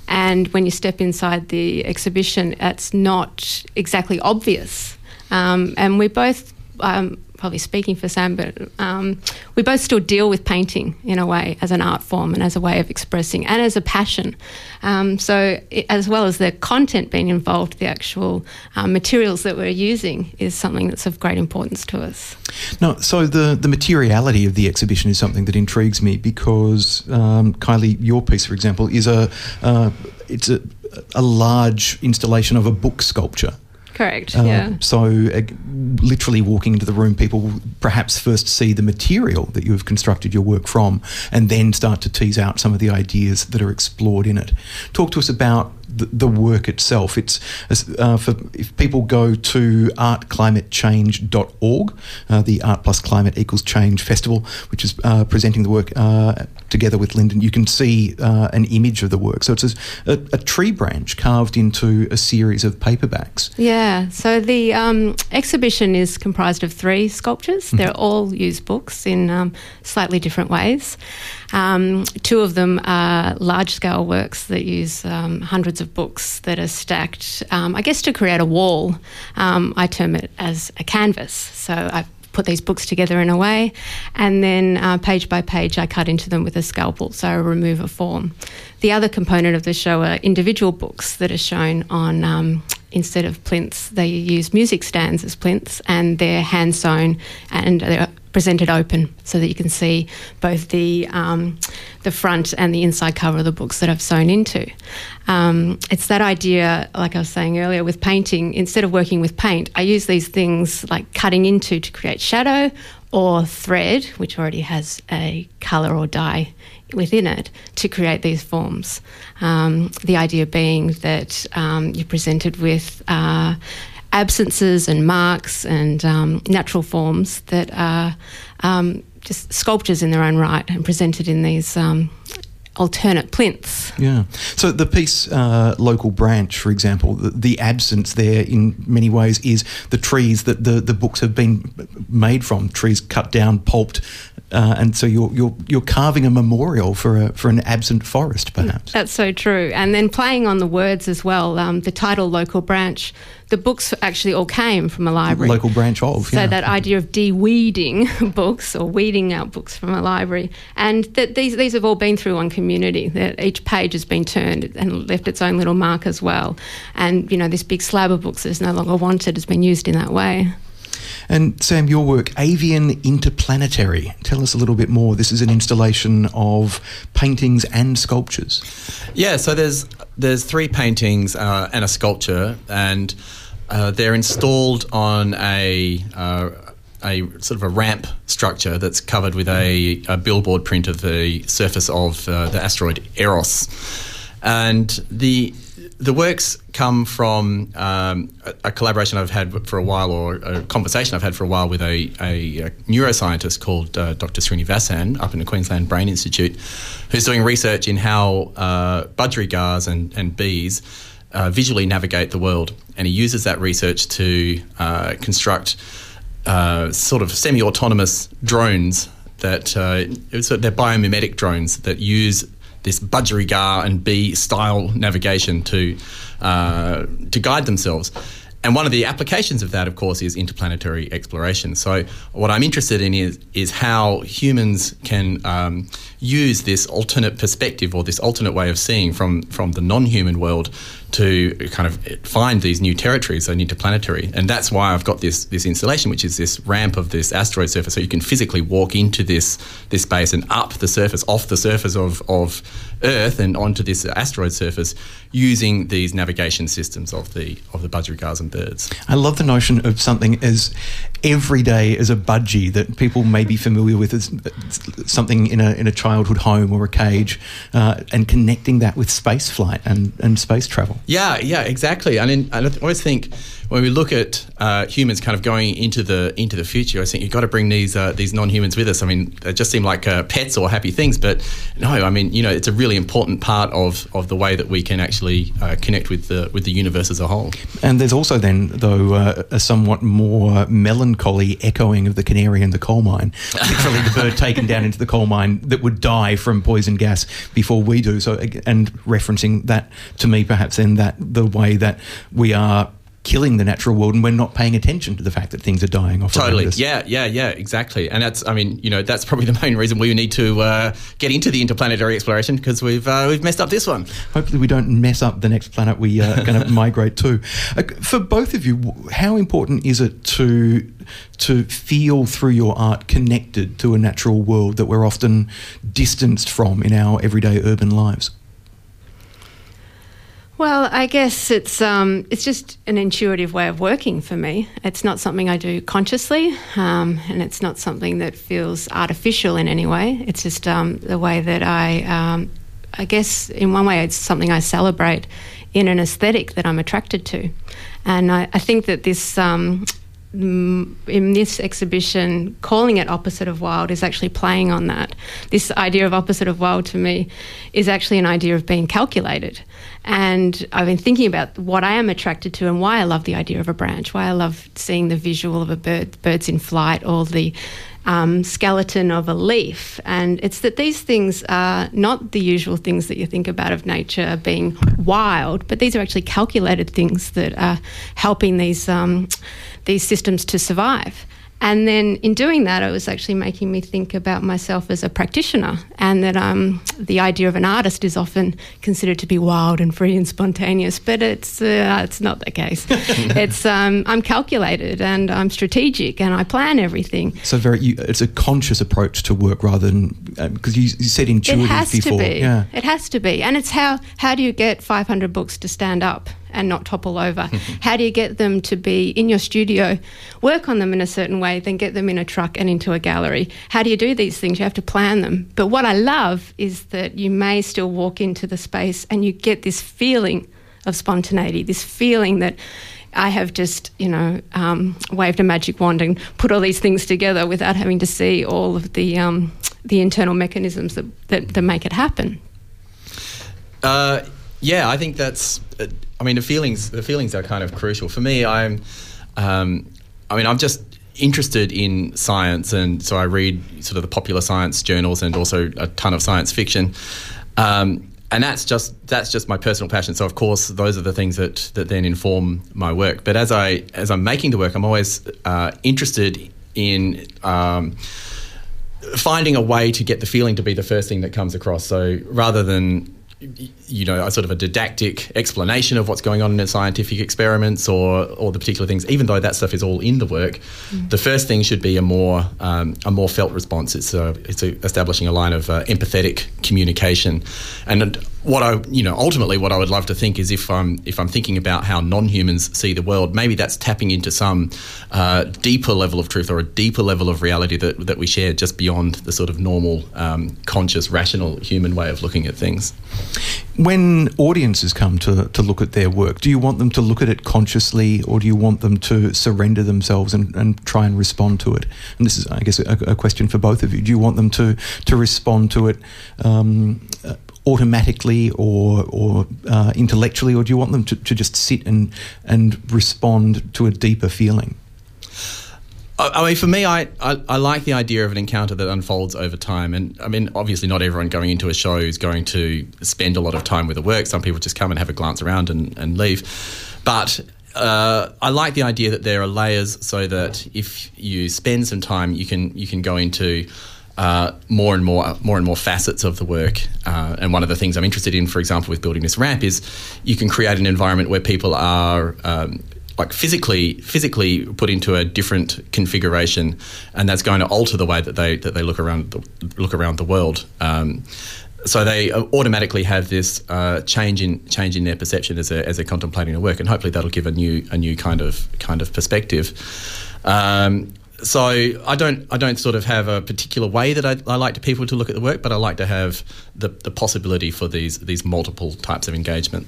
S13: And when you step inside the exhibition, it's not exactly obvious. Um, and we both um, probably speaking for Sam, but um, we both still deal with painting in a way as an art form and as a way of expressing and as a passion. Um, so, it, as well as the content being involved, the actual um, materials that we're using is something that's of great importance to us.
S4: No, so the, the materiality of the exhibition is something that intrigues me because um, Kylie, your piece, for example, is a uh, it's a, a large installation of a book sculpture.
S13: Correct.
S4: Uh,
S13: yeah.
S4: So, uh, literally walking into the room, people perhaps first see the material that you have constructed your work from, and then start to tease out some of the ideas that are explored in it. Talk to us about the, the work itself. It's uh, for if people go to artclimatechange.org, uh, the Art Plus Climate Equals Change Festival, which is uh, presenting the work uh, together with Linden, you can see uh, an image of the work. So it's a, a, a, tree branch carved into a series of paperbacks.
S13: Yeah. So the um, exhibition is comprised of three sculptures. Mm-hmm. They're all used books in um, slightly different ways. Um, two of them are large scale works that use um, hundreds of books that are stacked, um, I guess, to create a wall. Um, I term it as a canvas. So I put these books together in a way, and then uh, page by page, I cut into them with a scalpel, so I remove a form. The other component of the show are individual books that are shown on. Um, instead of plinths, they use music stands as plinths, and they're hand sewn and they're presented open so that you can see both the um, the front and the inside cover of the books that I've sewn into. Um, it's that idea, like I was saying earlier, with painting. Instead of working with paint, I use these things like cutting into to create shadow or thread, which already has a colour or dye within it, to create these forms. Um, the idea being that um, you're presented with. Uh, absences and marks and um, natural forms that are um, just sculptures in their own right and presented in these um, alternate plinths.
S4: Yeah. So the piece, uh, local branch, for example, the, the, absence there in many ways is the trees that the, the books have been made from, trees cut down, pulped, uh, and so you're, you're, you're carving a memorial for, a, for an absent forest, perhaps.
S13: That's so true. And then playing on the words as well. Um, the title, local branch, the books actually all came from a library.
S4: Local branch of.
S13: So
S4: yeah.
S13: that idea of de-weeding books or weeding out books from a library, and that these these have all been through one community. That each page has been turned and left its own little mark as well. And you know, this big slab of books that is no longer wanted has been used in that way.
S4: And Sam, your work, Avian Interplanetary. Tell us a little bit more. This is an installation of paintings and sculptures.
S12: Yeah, so there's there's three paintings uh, and a sculpture, and uh, they're installed on a uh, a sort of a ramp structure that's covered with a, a billboard print of the surface of uh, the asteroid Eros, and the the works come from um, a, a, collaboration I've had for a while, or a conversation I've had for a while with a, a, a neuroscientist called uh, Dr. Srinivasan up in the Queensland Brain Institute, who's doing research in how uh, budgerigars and, and bees uh, visually navigate the world. And he uses that research to uh, construct uh, sort of semi autonomous drones that uh, they're biomimetic drones that use this budgerigar and bee style navigation to uh, to guide themselves. And one of the applications of that, of course, is interplanetary exploration. So, what I'm interested in is is how humans can um, use this alternate perspective or this alternate way of seeing from from the non-human world to kind of find these new territories and interplanetary. And that's why I've got this this installation, which is this ramp of this asteroid surface, so you can physically walk into this this space and up the surface, off the surface of of Earth and onto this asteroid surface using these navigation systems of the of the budgerigars and birds.
S4: I love the notion of something as everyday as a budgie that people may be familiar with as something in a in a childhood home or a cage, uh, and connecting that with space flight and, and space travel.
S12: Yeah, yeah, exactly. I mean, I always think when we look at uh, humans kind of going into the into the future, I think you've got to bring these uh, these non-humans with us. I mean, they just seem like uh, pets or happy things, but no, I mean, you know, it's a really important part of, of the way that we can actually uh, connect with the with the universe as a whole.
S4: And there's also then, though, uh, a somewhat more melancholy echoing of the canary in the coal mine. Literally, the bird taken down into the coal mine that would die from poison gas before we do. So, and referencing that to me, perhaps then that the way that we are killing the natural world and we're not paying attention to the fact that things are dying off.
S12: Totally. Yeah, yeah, yeah, exactly. And that's, I mean, you know, that's probably the main reason we need to uh, get into the interplanetary exploration because we've uh, we've messed up this one.
S4: Hopefully, we don't mess up the next planet we are going to migrate to. Uh, for both of you, how important is it to to feel through your art connected to a natural world that we're often distanced from in our everyday urban lives?
S13: Well, I guess it's um, it's just an intuitive way of working for me. It's not something I do consciously, um, and it's not something that feels artificial in any way. It's just um, the way that I, um, I guess, in one way, it's something I celebrate in an aesthetic that I'm attracted to, and I, I think that this. Mm, in this exhibition, calling it opposite of wild is actually playing on that. This idea of opposite of wild to me is actually an idea of being calculated. And I've been thinking about what I am attracted to and why I love the idea of a branch, why I love seeing the visual of a bird, birds in flight, or the um, skeleton of a leaf. And it's that these things are not the usual things that you think about of nature being wild, but these are actually calculated things that are helping these um, these systems to survive. And then in doing that, it was actually making me think about myself as a practitioner, and that um, the idea of an artist is often considered to be wild and free and spontaneous, but it's uh, it's not the case. it's um, I'm calculated and I'm strategic and I plan everything.
S4: So very, you, it's a conscious approach to work rather than because you, you said intuitive
S13: it has
S4: before.
S13: to be.
S4: Yeah.
S13: It has to be, and it's how how do you get 500 books to stand up and not topple over? how do you get them to be in your studio, work on them in a certain way, then get them in a truck and into a gallery? How do you do these things? You have to plan them. But what I love is that you may still walk into the space and you get this feeling of spontaneity, this feeling that. I have just, you know, um, waved a magic wand and put all these things together without having to see all of the um, the internal mechanisms that, that, that make it happen.
S12: Uh, yeah, I think that's. I mean, the feelings. The feelings are kind of crucial for me. I'm. Um, I mean, I'm just interested in science, and so I read sort of the popular science journals and also a ton of science fiction. Um, and that's just that's just my personal passion. So of course, those are the things that that then inform my work. But as I as I'm making the work, I'm always uh, interested in. Um, finding a way to get the feeling to be the first thing that comes across. So rather than you know, a sort of a didactic explanation of what's going on in scientific experiments or, or the particular things, even though that stuff is all in the work,
S13: Mm.
S12: the first thing should be a more um, a more felt response. It's a, it's a establishing a line of uh, empathetic communication, and what I you know ultimately what I would love to think is if I'm if I'm thinking about how non-humans see the world, maybe that's tapping into some uh, deeper level of truth or a deeper level of reality that that we share just beyond the sort of normal, um, conscious, rational human way of looking at things.
S4: When audiences come to, to look at their work, do you want them to look at it consciously or do you want them to surrender themselves and, and try and respond to it? And this is, I guess, a, a question for both of you. Do you want them to, to respond to it um, automatically or, or uh, intellectually, or do you want them to, to just sit and, and respond to a deeper feeling?
S12: I mean, for me, I, I, I like the idea of an encounter that unfolds over time. And I mean, obviously, not everyone going into a show is going to spend a lot of time with the work. Some people just come and have a glance around and, and leave. But uh, I like the idea that there are layers so that if you spend some time, you can you can go into uh, more and more more and more facets of the work. Uh, and one of the things I'm interested in, for example, with building this ramp, is you can create an environment where people are um, like physically physically put into a different configuration, and that's going to alter the way that they that they look around the, look around the world. Um, so they automatically have this uh, change in change in their perception as, a, as they're contemplating a work, and hopefully that'll give a new a new kind of kind of perspective. Um, so I don't I don't sort of have a particular way that I, I like to people to look at the work, but I like to have the, the possibility for these these multiple types of engagement.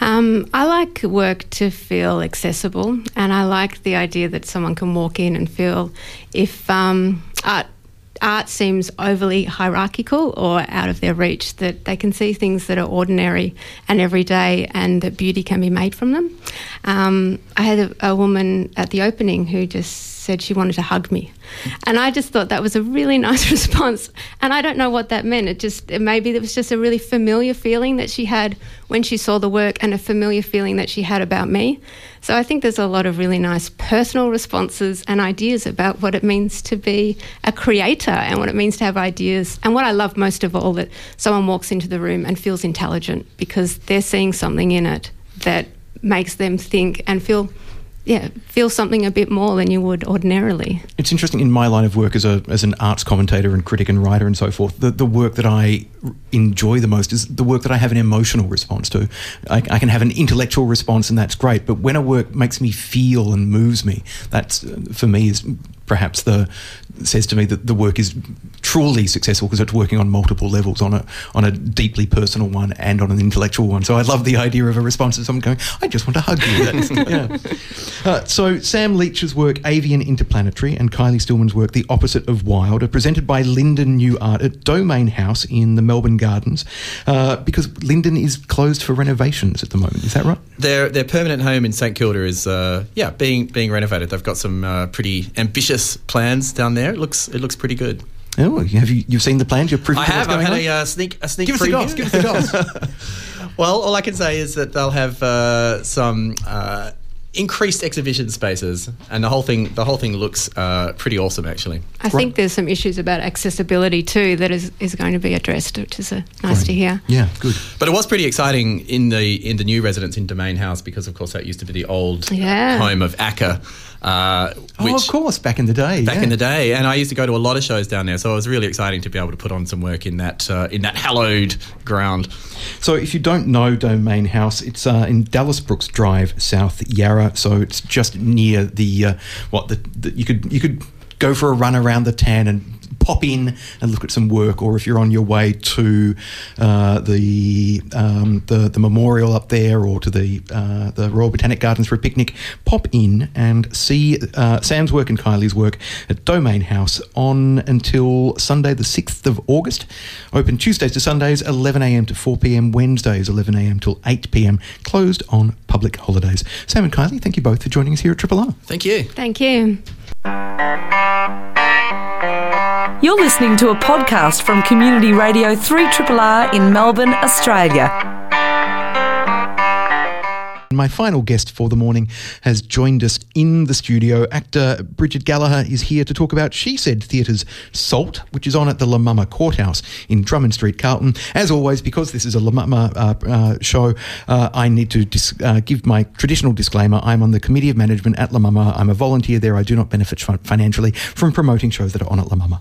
S13: Um, I like work to feel accessible, and I like the idea that someone can walk in and feel if um, art art seems overly hierarchical or out of their reach, that they can see things that are ordinary and everyday, and that beauty can be made from them. Um, I had a, a woman at the opening who just said she wanted to hug me. And I just thought that was a really nice response. And I don't know what that meant. It just, it maybe it was just a really familiar feeling that she had when she saw the work and a familiar feeling that she had about me. So I think there's a lot of really nice personal responses and ideas about what it means to be a creator and what it means to have ideas. And what I love most of all, that someone walks into the room and feels intelligent because they're seeing something in it that makes them think and feel yeah, feel something a bit more than you would ordinarily.
S4: It's interesting in my line of work as a as an arts commentator and critic and writer and so forth. The the work that I enjoy the most is the work that I have an emotional response to. I, I can have an intellectual response and that's great, but when a work makes me feel and moves me, that's uh, for me is perhaps the says to me that the work is truly successful because it's working on multiple levels on a on a deeply personal one and on an intellectual one. So I love the idea of a response to someone going, "I just want to hug you." Yeah. Uh, so Sam Leach's work, Avian Interplanetary, and Kylie Stillman's work, The Opposite of Wild, are presented by Linden New Art at Domain House in the Melbourne Gardens, uh, because Linden is closed for renovations at the moment. Is that right?
S12: Their their permanent home in St Kilda is uh, yeah being being renovated. They've got some uh, pretty ambitious plans down there. It looks it looks pretty good.
S4: Oh, have you you've seen the plans? You're privy
S12: I have. I've
S4: going
S12: had
S4: on?
S12: a uh, sneak a sneak.
S4: Give us the
S12: preview.
S4: goss, give us the goss.
S12: well, all I can say is that they'll have uh, some uh, increased exhibition spaces, and the whole thing the whole thing looks uh, pretty awesome actually.
S13: I think there's some issues about accessibility too that is, is going to be addressed, which is uh, nice to hear.
S4: Yeah, good.
S12: But it was pretty exciting in the in the new residence in Domain House because, of course, that used to be the old
S13: Yeah.
S12: home of ACCA. Uh,
S4: oh, of course, back in the day.
S12: back
S4: yeah.
S12: in the day, and I used to go to a lot of shows down there, so it was really exciting to be able to put on some work in that uh, in that hallowed ground.
S4: So, if you don't know Domain House, it's uh, in Dallas Brooks Drive, South Yarra. So it's just near the uh, what the, the you could you could go for a run around the tan and pop in and look at some work, or if you're on your way to uh, the, um, the the memorial up there, or to the uh, the Royal Botanic Gardens for a picnic, pop in and see uh, Sam's work and Kylie's work at Domain House on until Sunday, the sixth of August. Open Tuesdays to Sundays, 11 a.m. to 4 p.m. Wednesdays, 11 a.m. till 8 p.m. Closed on public holidays. Sam and Kylie, thank you both for joining us here at Triple R.
S12: Thank you.
S13: Thank you.
S7: You're listening to a podcast from Community Radio 3RRR in Melbourne, Australia.
S4: And my final guest for the morning has joined us in the studio. Actor Bridget Gallagher is here to talk about She Said Theatre's Salt, which is on at the La Mama Courthouse in Drummond Street, Carlton. As always, because this is a La Mama uh, uh, show, uh, I need to dis- uh, give my traditional disclaimer. I'm on the Committee of Management at La Mama. I'm a volunteer there. I do not benefit fin- financially from promoting shows that are on at La Mama.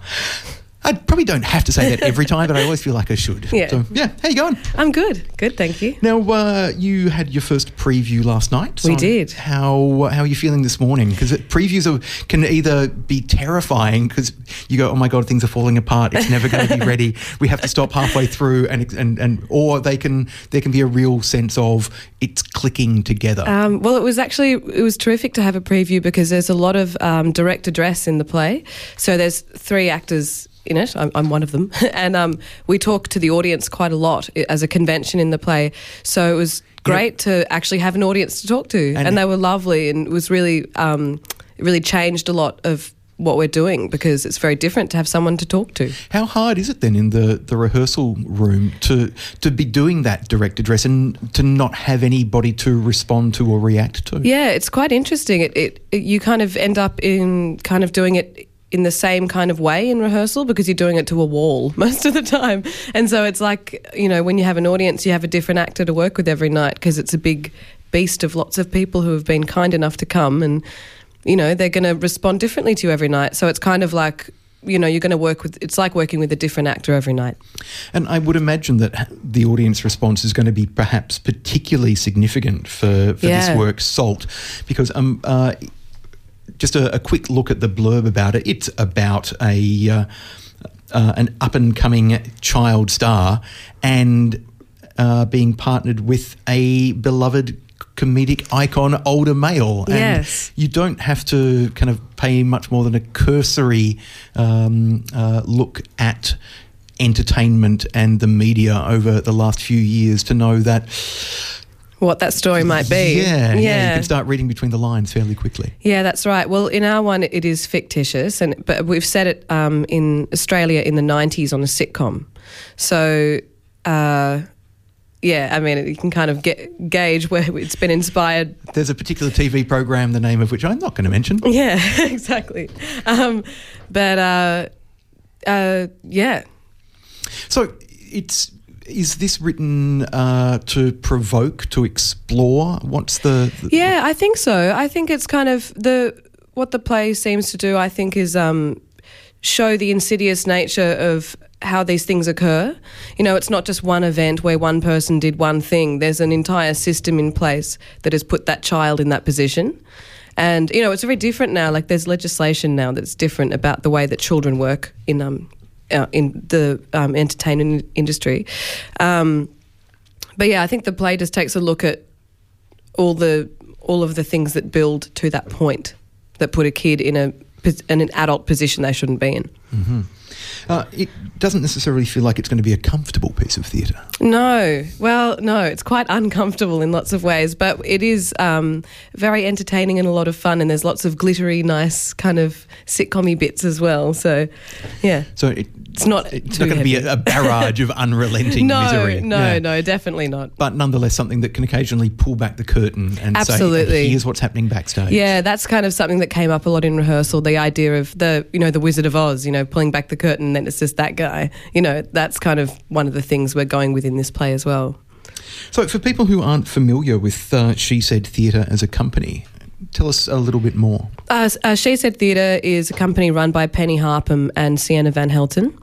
S4: I probably don't have to say that every time, but I always feel like I should.
S14: Yeah.
S4: So, yeah. How you going?
S14: I'm good. Good, thank you.
S4: Now, uh, you had your first preview last night.
S14: We
S4: So
S14: did.
S4: How how are you feeling this morning? Because previews are, can either be terrifying because you go, oh my god, things are falling apart. It's never going to be ready. We have to stop halfway through, and and and or they can there can be a real sense of it's clicking together.
S14: Um, well, it was actually it was terrific to have a preview because there's a lot of um, direct address in the play. So there's three actors in it. I'm, I'm one of them, and um, we talk to the audience quite a lot as a convention in the play. So it was great to actually have an audience to talk to, and, they were lovely, and it was really um, it really changed a lot of what we're doing because it's very different to have someone to talk to.
S4: How hard is it then in the, the rehearsal room to to be doing that direct address and to not have anybody to respond to or react to?
S14: Yeah, it's quite interesting. It, it, it you kind of end up in kind of doing it in the same kind of way in rehearsal because you're doing it to a wall most of the time. And so it's like, you know, when you have an audience, you have a different actor to work with every night because it's a big beast of lots of people who have been kind enough to come and you know, they're going to respond differently to you every night. So it's kind of like you know, you're going to work with. It's like working with a different actor every night.
S4: And I would imagine that the audience response is going to be perhaps particularly significant for, for
S14: Yeah.
S4: this work, Salt, because um, uh, just a, a quick look at the blurb about it. It's about a uh, uh, an up and coming child star and uh, being partnered with a beloved comedic icon, older male. And
S14: Yes.
S4: you don't have to kind of pay much more than a cursory um, uh, look at entertainment and the media over the last few years to know that
S14: what that story might be.
S4: Yeah, yeah, You can start reading between the lines fairly quickly.
S14: Yeah, that's right. Well, in our one, it is fictitious, and but we've set it um, in Australia in the '90s on a sitcom. So, uh, yeah, I mean, you can kind of get gauge where it's been inspired.
S4: There's a particular TV program, the name of which I'm not going to mention.
S14: Yeah, exactly. Um, but uh, uh, yeah,
S4: So it's is this written uh, to provoke, to explore? What's the, the
S14: Yeah, I think so. I think it's kind of the what the play seems to do. I think is um, show the insidious nature of how these things occur. You know, it's not just one event where one person did one thing. There's an entire system in place that has put that child in that position. And you know, it's very different now. Like there's legislation now that's different about the way that children work in um uh, in the um, entertainment industry. Um, but yeah, I think the play just takes a look at all the all of the things that build to that point that put a kid in a in an adult position they shouldn't be in.
S4: hmm Uh, it doesn't necessarily feel like it's going to be a comfortable piece of theatre.
S14: No, well, no, it's quite uncomfortable in lots of ways, but it is um, very entertaining and a lot of fun, and there's lots of glittery, nice kind of sitcom bits as well. So, yeah.
S4: So it,
S14: it's not.
S4: It's not going to be a, a barrage of unrelenting
S14: no,
S4: misery.
S14: No,
S4: Yeah.
S14: no, definitely not.
S4: But nonetheless, something that can occasionally pull back the curtain and
S14: Absolutely.
S4: say, "Here's what's happening backstage."
S14: Yeah, that's kind of something that came up a lot in rehearsal. The idea of the, you know, the Wizard of Oz, you know, pulling back the curtain, and then it's just that guy. You know, that's kind of one of the things we're going with in this play as well.
S4: So, for people who aren't familiar with uh, She Said Theatre as a company, tell us a little bit more.
S14: Uh, uh, she Said Theatre is a company run by Penny Harpham and Sienna Van Helten.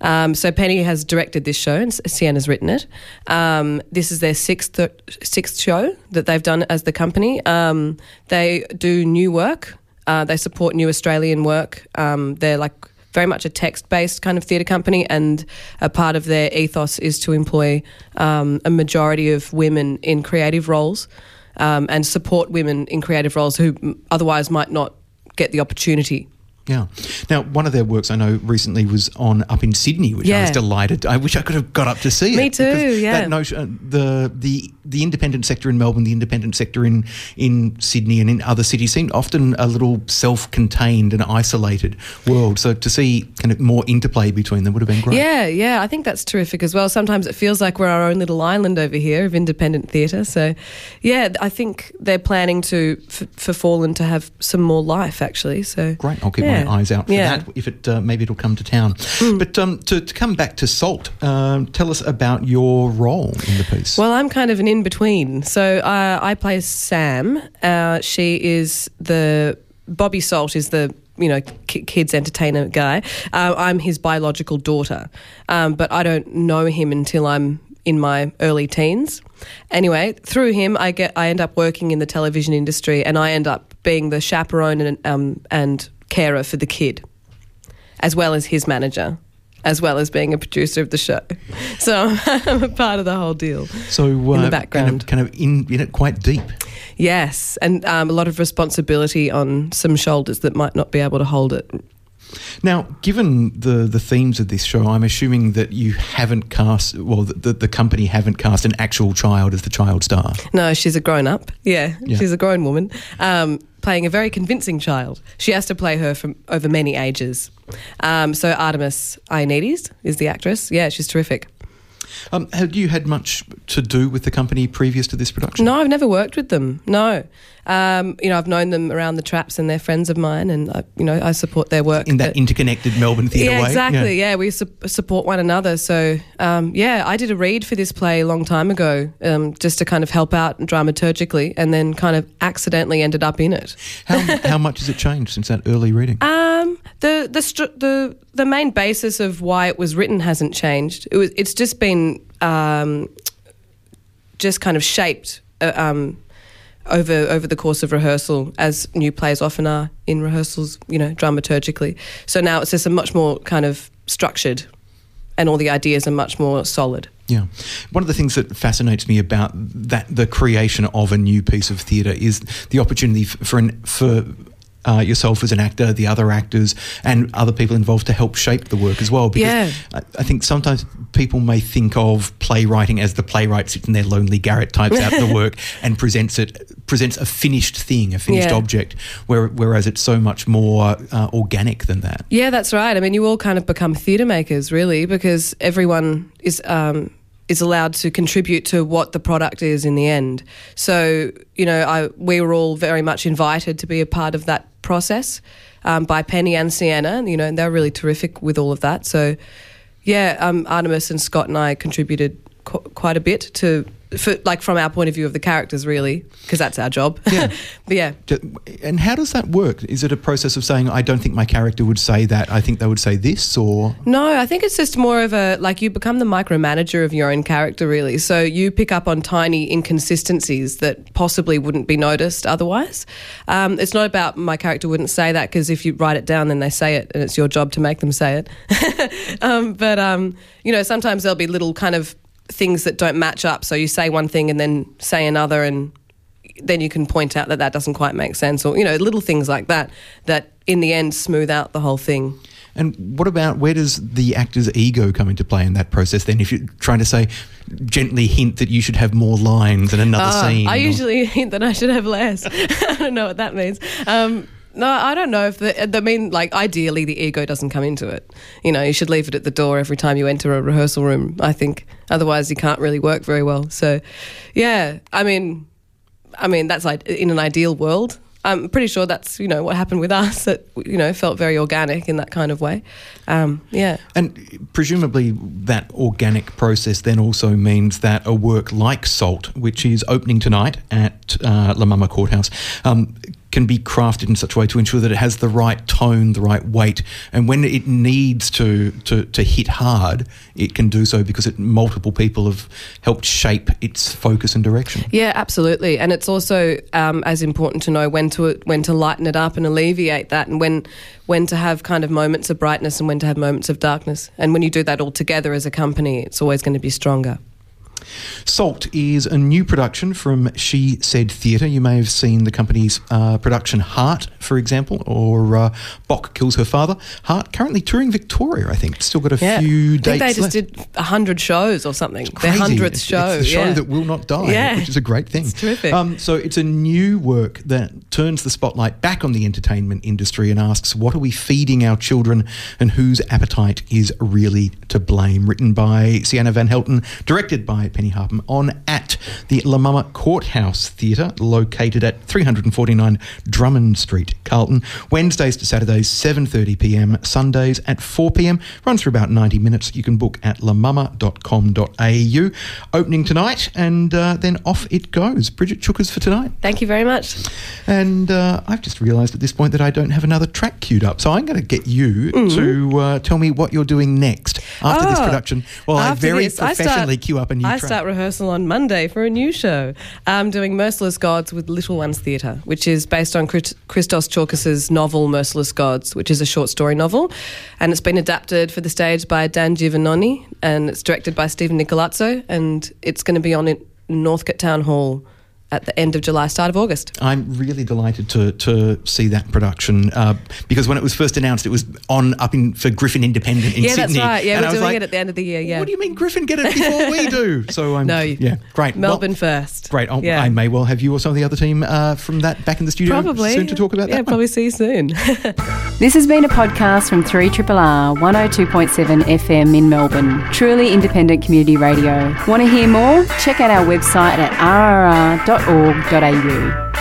S14: Um, so Penny has directed this show and Sienna's written it. Um, this is their sixth sixth show that they've done as the company. Um, they do new work. Uh, they support new Australian work. Um, they're like very much a text based kind of theatre company, and a part of their ethos is to employ um, a majority of women in creative roles um, and support women in creative roles who otherwise might not get the opportunity.
S4: Yeah. Now, one of their works I know recently was on up in Sydney, which I was
S14: Yeah.
S4: delighted. I wish I could have got up to see
S14: Me
S4: it.
S14: too, yeah.
S4: That notion, uh, the the the independent sector in Melbourne, the independent sector in in Sydney and in other cities seemed often a little self-contained and isolated world. So to see kind of more interplay between them would have been great.
S14: Yeah, yeah, I think that's terrific as well. Sometimes it feels like we're our own little island over here of independent theatre. So, yeah, I think they're planning to f- for Fallen to have some more life actually. So
S4: Great. I'll keep
S14: yeah.
S4: My eyes out for
S14: Yeah.
S4: that. If it uh, maybe it'll come to town. But um, to, to come back to Salt, um, tell us about your role in the piece.
S14: Well, I'm kind of an in between. So uh, I play Sam. Uh, she is the Bobby Salt is the you know ki- kids entertainer guy. Uh, I'm his biological daughter, um, but I don't know him until I'm in my early teens. Anyway, through him, I get I end up working in the television industry, and I end up being the chaperone and um, and carer for the kid, as well as his manager. As well as being a producer of the show, so I'm a part of the whole deal.
S4: so uh,
S14: in the background.
S4: kind of, kind of in, in it quite deep.
S14: Yes, and um, a lot of responsibility on some shoulders that might not be able to hold it.
S4: Now, given the the themes of this show, I'm assuming that you haven't cast, well, the, the, the company haven't cast an actual child as the child star.
S14: No, she's a grown up. Yeah,
S4: Yeah.
S14: she's a grown woman um, playing a very convincing child. She has to play her from over many ages. Um, so Artemis Ioannidis is the actress. Yeah, she's terrific.
S4: Um, had you had much to do with the company previous to this production?
S14: No, I've never worked with them. No, um, you know I've known them around the traps, and they're friends of mine, and I, you know I support their work
S4: In that
S14: but-
S4: interconnected Melbourne theatre
S14: yeah,
S4: way?
S14: exactly. Yeah, we su- support one another. So, um, yeah, I did a read for this play a long time ago, um, just to kind of help out dramaturgically, and then kind of accidentally ended up in it.
S4: How, how much has it changed since that early reading?
S14: Um, the the stru- the the main basis of why it was written hasn't changed. It was it's just been um, just kind of shaped. Uh, um, over over the course of rehearsal, as new plays often are in rehearsals, you know, dramaturgically. So now it's just a much more kind of structured, and all the ideas are much more solid.
S4: Yeah. One of the things that fascinates me about that the creation of a new piece of theatre is the opportunity for an, for uh, yourself as an actor, the other actors, and other people involved to help shape the work as well. Because
S14: Yeah.
S4: I, I think sometimes people may think of playwriting as the playwright sits in their lonely garret, types out the work, and presents it presents a finished thing, a finished
S14: Yeah.
S4: object, where, whereas it's so much more uh, organic than that.
S14: Yeah, that's right. I mean, you all kind of become theatre makers, really, because everyone is um, is allowed to contribute to what the product is in the end. So, you know, I we were all very much invited to be a part of that process um, by Penny and Sienna. You know, and they're really terrific with all of that. So, yeah, um, Artemis and Scott and I contributed qu- quite a bit to. For, like from our point of view of the characters, really, because that's our job. Yeah. but yeah,
S4: And how does that work? Is it a process of saying, I don't think my character would say that, I think they would say this, or
S14: No, I think it's just more of a like you become the micromanager of your own character, really. So you pick up on tiny inconsistencies that possibly wouldn't be noticed otherwise. Um, it's not about my character wouldn't say that because if you write it down, then they say it, and it's your job to make them say it. um, but um, you know, sometimes there'll be little kind of things that don't match up. So you say one thing and then say another, and then you can point out that that doesn't quite make sense, or you know, little things like that that in the end smooth out the whole thing.
S4: And what about where does the actor's ego come into play in that process? Then, if you're trying to say, gently hint that you should have more lines in another
S14: Ah,
S4: scene,
S14: I
S4: or-
S14: usually hint that I should have less. I don't know what that means. Um, no, I don't know if the. I mean, like ideally, the ego doesn't come into it. You know, you should leave it at the door every time you enter a rehearsal room. I think otherwise you can't really work very well. So, yeah, I mean, I mean that's like in an ideal world. I'm pretty sure that's you know what happened with us. That you know felt very organic in that kind of way. Um, yeah.
S4: And presumably, that organic process then also means that a work like Salt, which is opening tonight at uh, La Mama Courthouse, um, can be crafted in such a way to ensure that it has the right tone, the right weight, and when it needs to to, to hit hard, it can do so because it, multiple people have helped shape its focus and direction.
S14: Yeah, absolutely, and it's also um, as important to know when to when to lighten it up and alleviate that, and when when to have kind of moments of brightness and when to have moments of darkness. And when you do that all together as a company, it's always going to be stronger.
S4: Salt is a new production from She Said Theatre. You may have seen the company's uh, production Heart, for example, or uh, Bok Kills Her Father. Heart currently touring Victoria, I think. Still got a
S14: Yeah,
S4: few
S14: I
S4: dates
S14: think they just
S4: left.
S14: did a hundred shows or something. Their
S4: Crazy.
S14: hundredth
S4: It's-
S14: show.
S4: It's the show
S14: yeah.
S4: that will not die,
S14: Yeah.
S4: which is a great thing.
S14: It's terrific.
S4: Um, so it's a new work that turns the spotlight back on the entertainment industry and asks, what are we feeding our children and whose appetite is really to blame? Written by Sienna Van Helten, directed by Penny Harpham on at the La Mama Courthouse Theatre, located at 349 Drummond Street, Carlton. Wednesdays to Saturdays, 7.30pm, Sundays at 4pm. Runs for about 90 minutes. You can book at lamama.com.au. Opening tonight, and uh, then off it goes. Bridget Chookas for tonight.
S14: Thank you very much.
S4: And uh, I've just realised at this point that I don't have another track queued up. So I'm going to get you to uh, tell me what you're doing next after this
S14: Mm. Oh,
S4: production. Well, I very
S14: this, I start-
S4: professionally queue up a new
S14: I
S4: track.
S14: start rehearsal on Monday for a new show. I'm doing Merciless Gods with Little Ones Theatre, which is based on Christos Tsiolkas's novel Merciless Gods, which is a short story novel. And it's been adapted for the stage by Dan Giovannoni and it's directed by Stephen Nicolazzo. And it's going to be on in Northcote Town Hall at the end of July, start of August.
S4: I'm really delighted to to see that production uh, because when it was first announced, it was on up in for Griffin Independent in
S14: yeah,
S4: Sydney.
S14: that's right. Yeah,
S4: and
S14: we're doing
S4: like,
S14: it at the end of the year. Yeah.
S4: What do you mean Griffin get it before we do? So I'm
S14: No,
S4: yeah, great. Well,
S14: Melbourne first.
S4: great. I'll,
S14: Yeah.
S4: I may well have you or some of the other team uh, from that back in the studio
S14: Probably.
S4: soon to talk about
S14: yeah,
S4: that. one.
S14: probably see you soon.
S15: This has been a podcast from 3RRR 102.7 FM in Melbourne. Truly independent community radio. Want to hear more? Check out our website at rrr.org.au.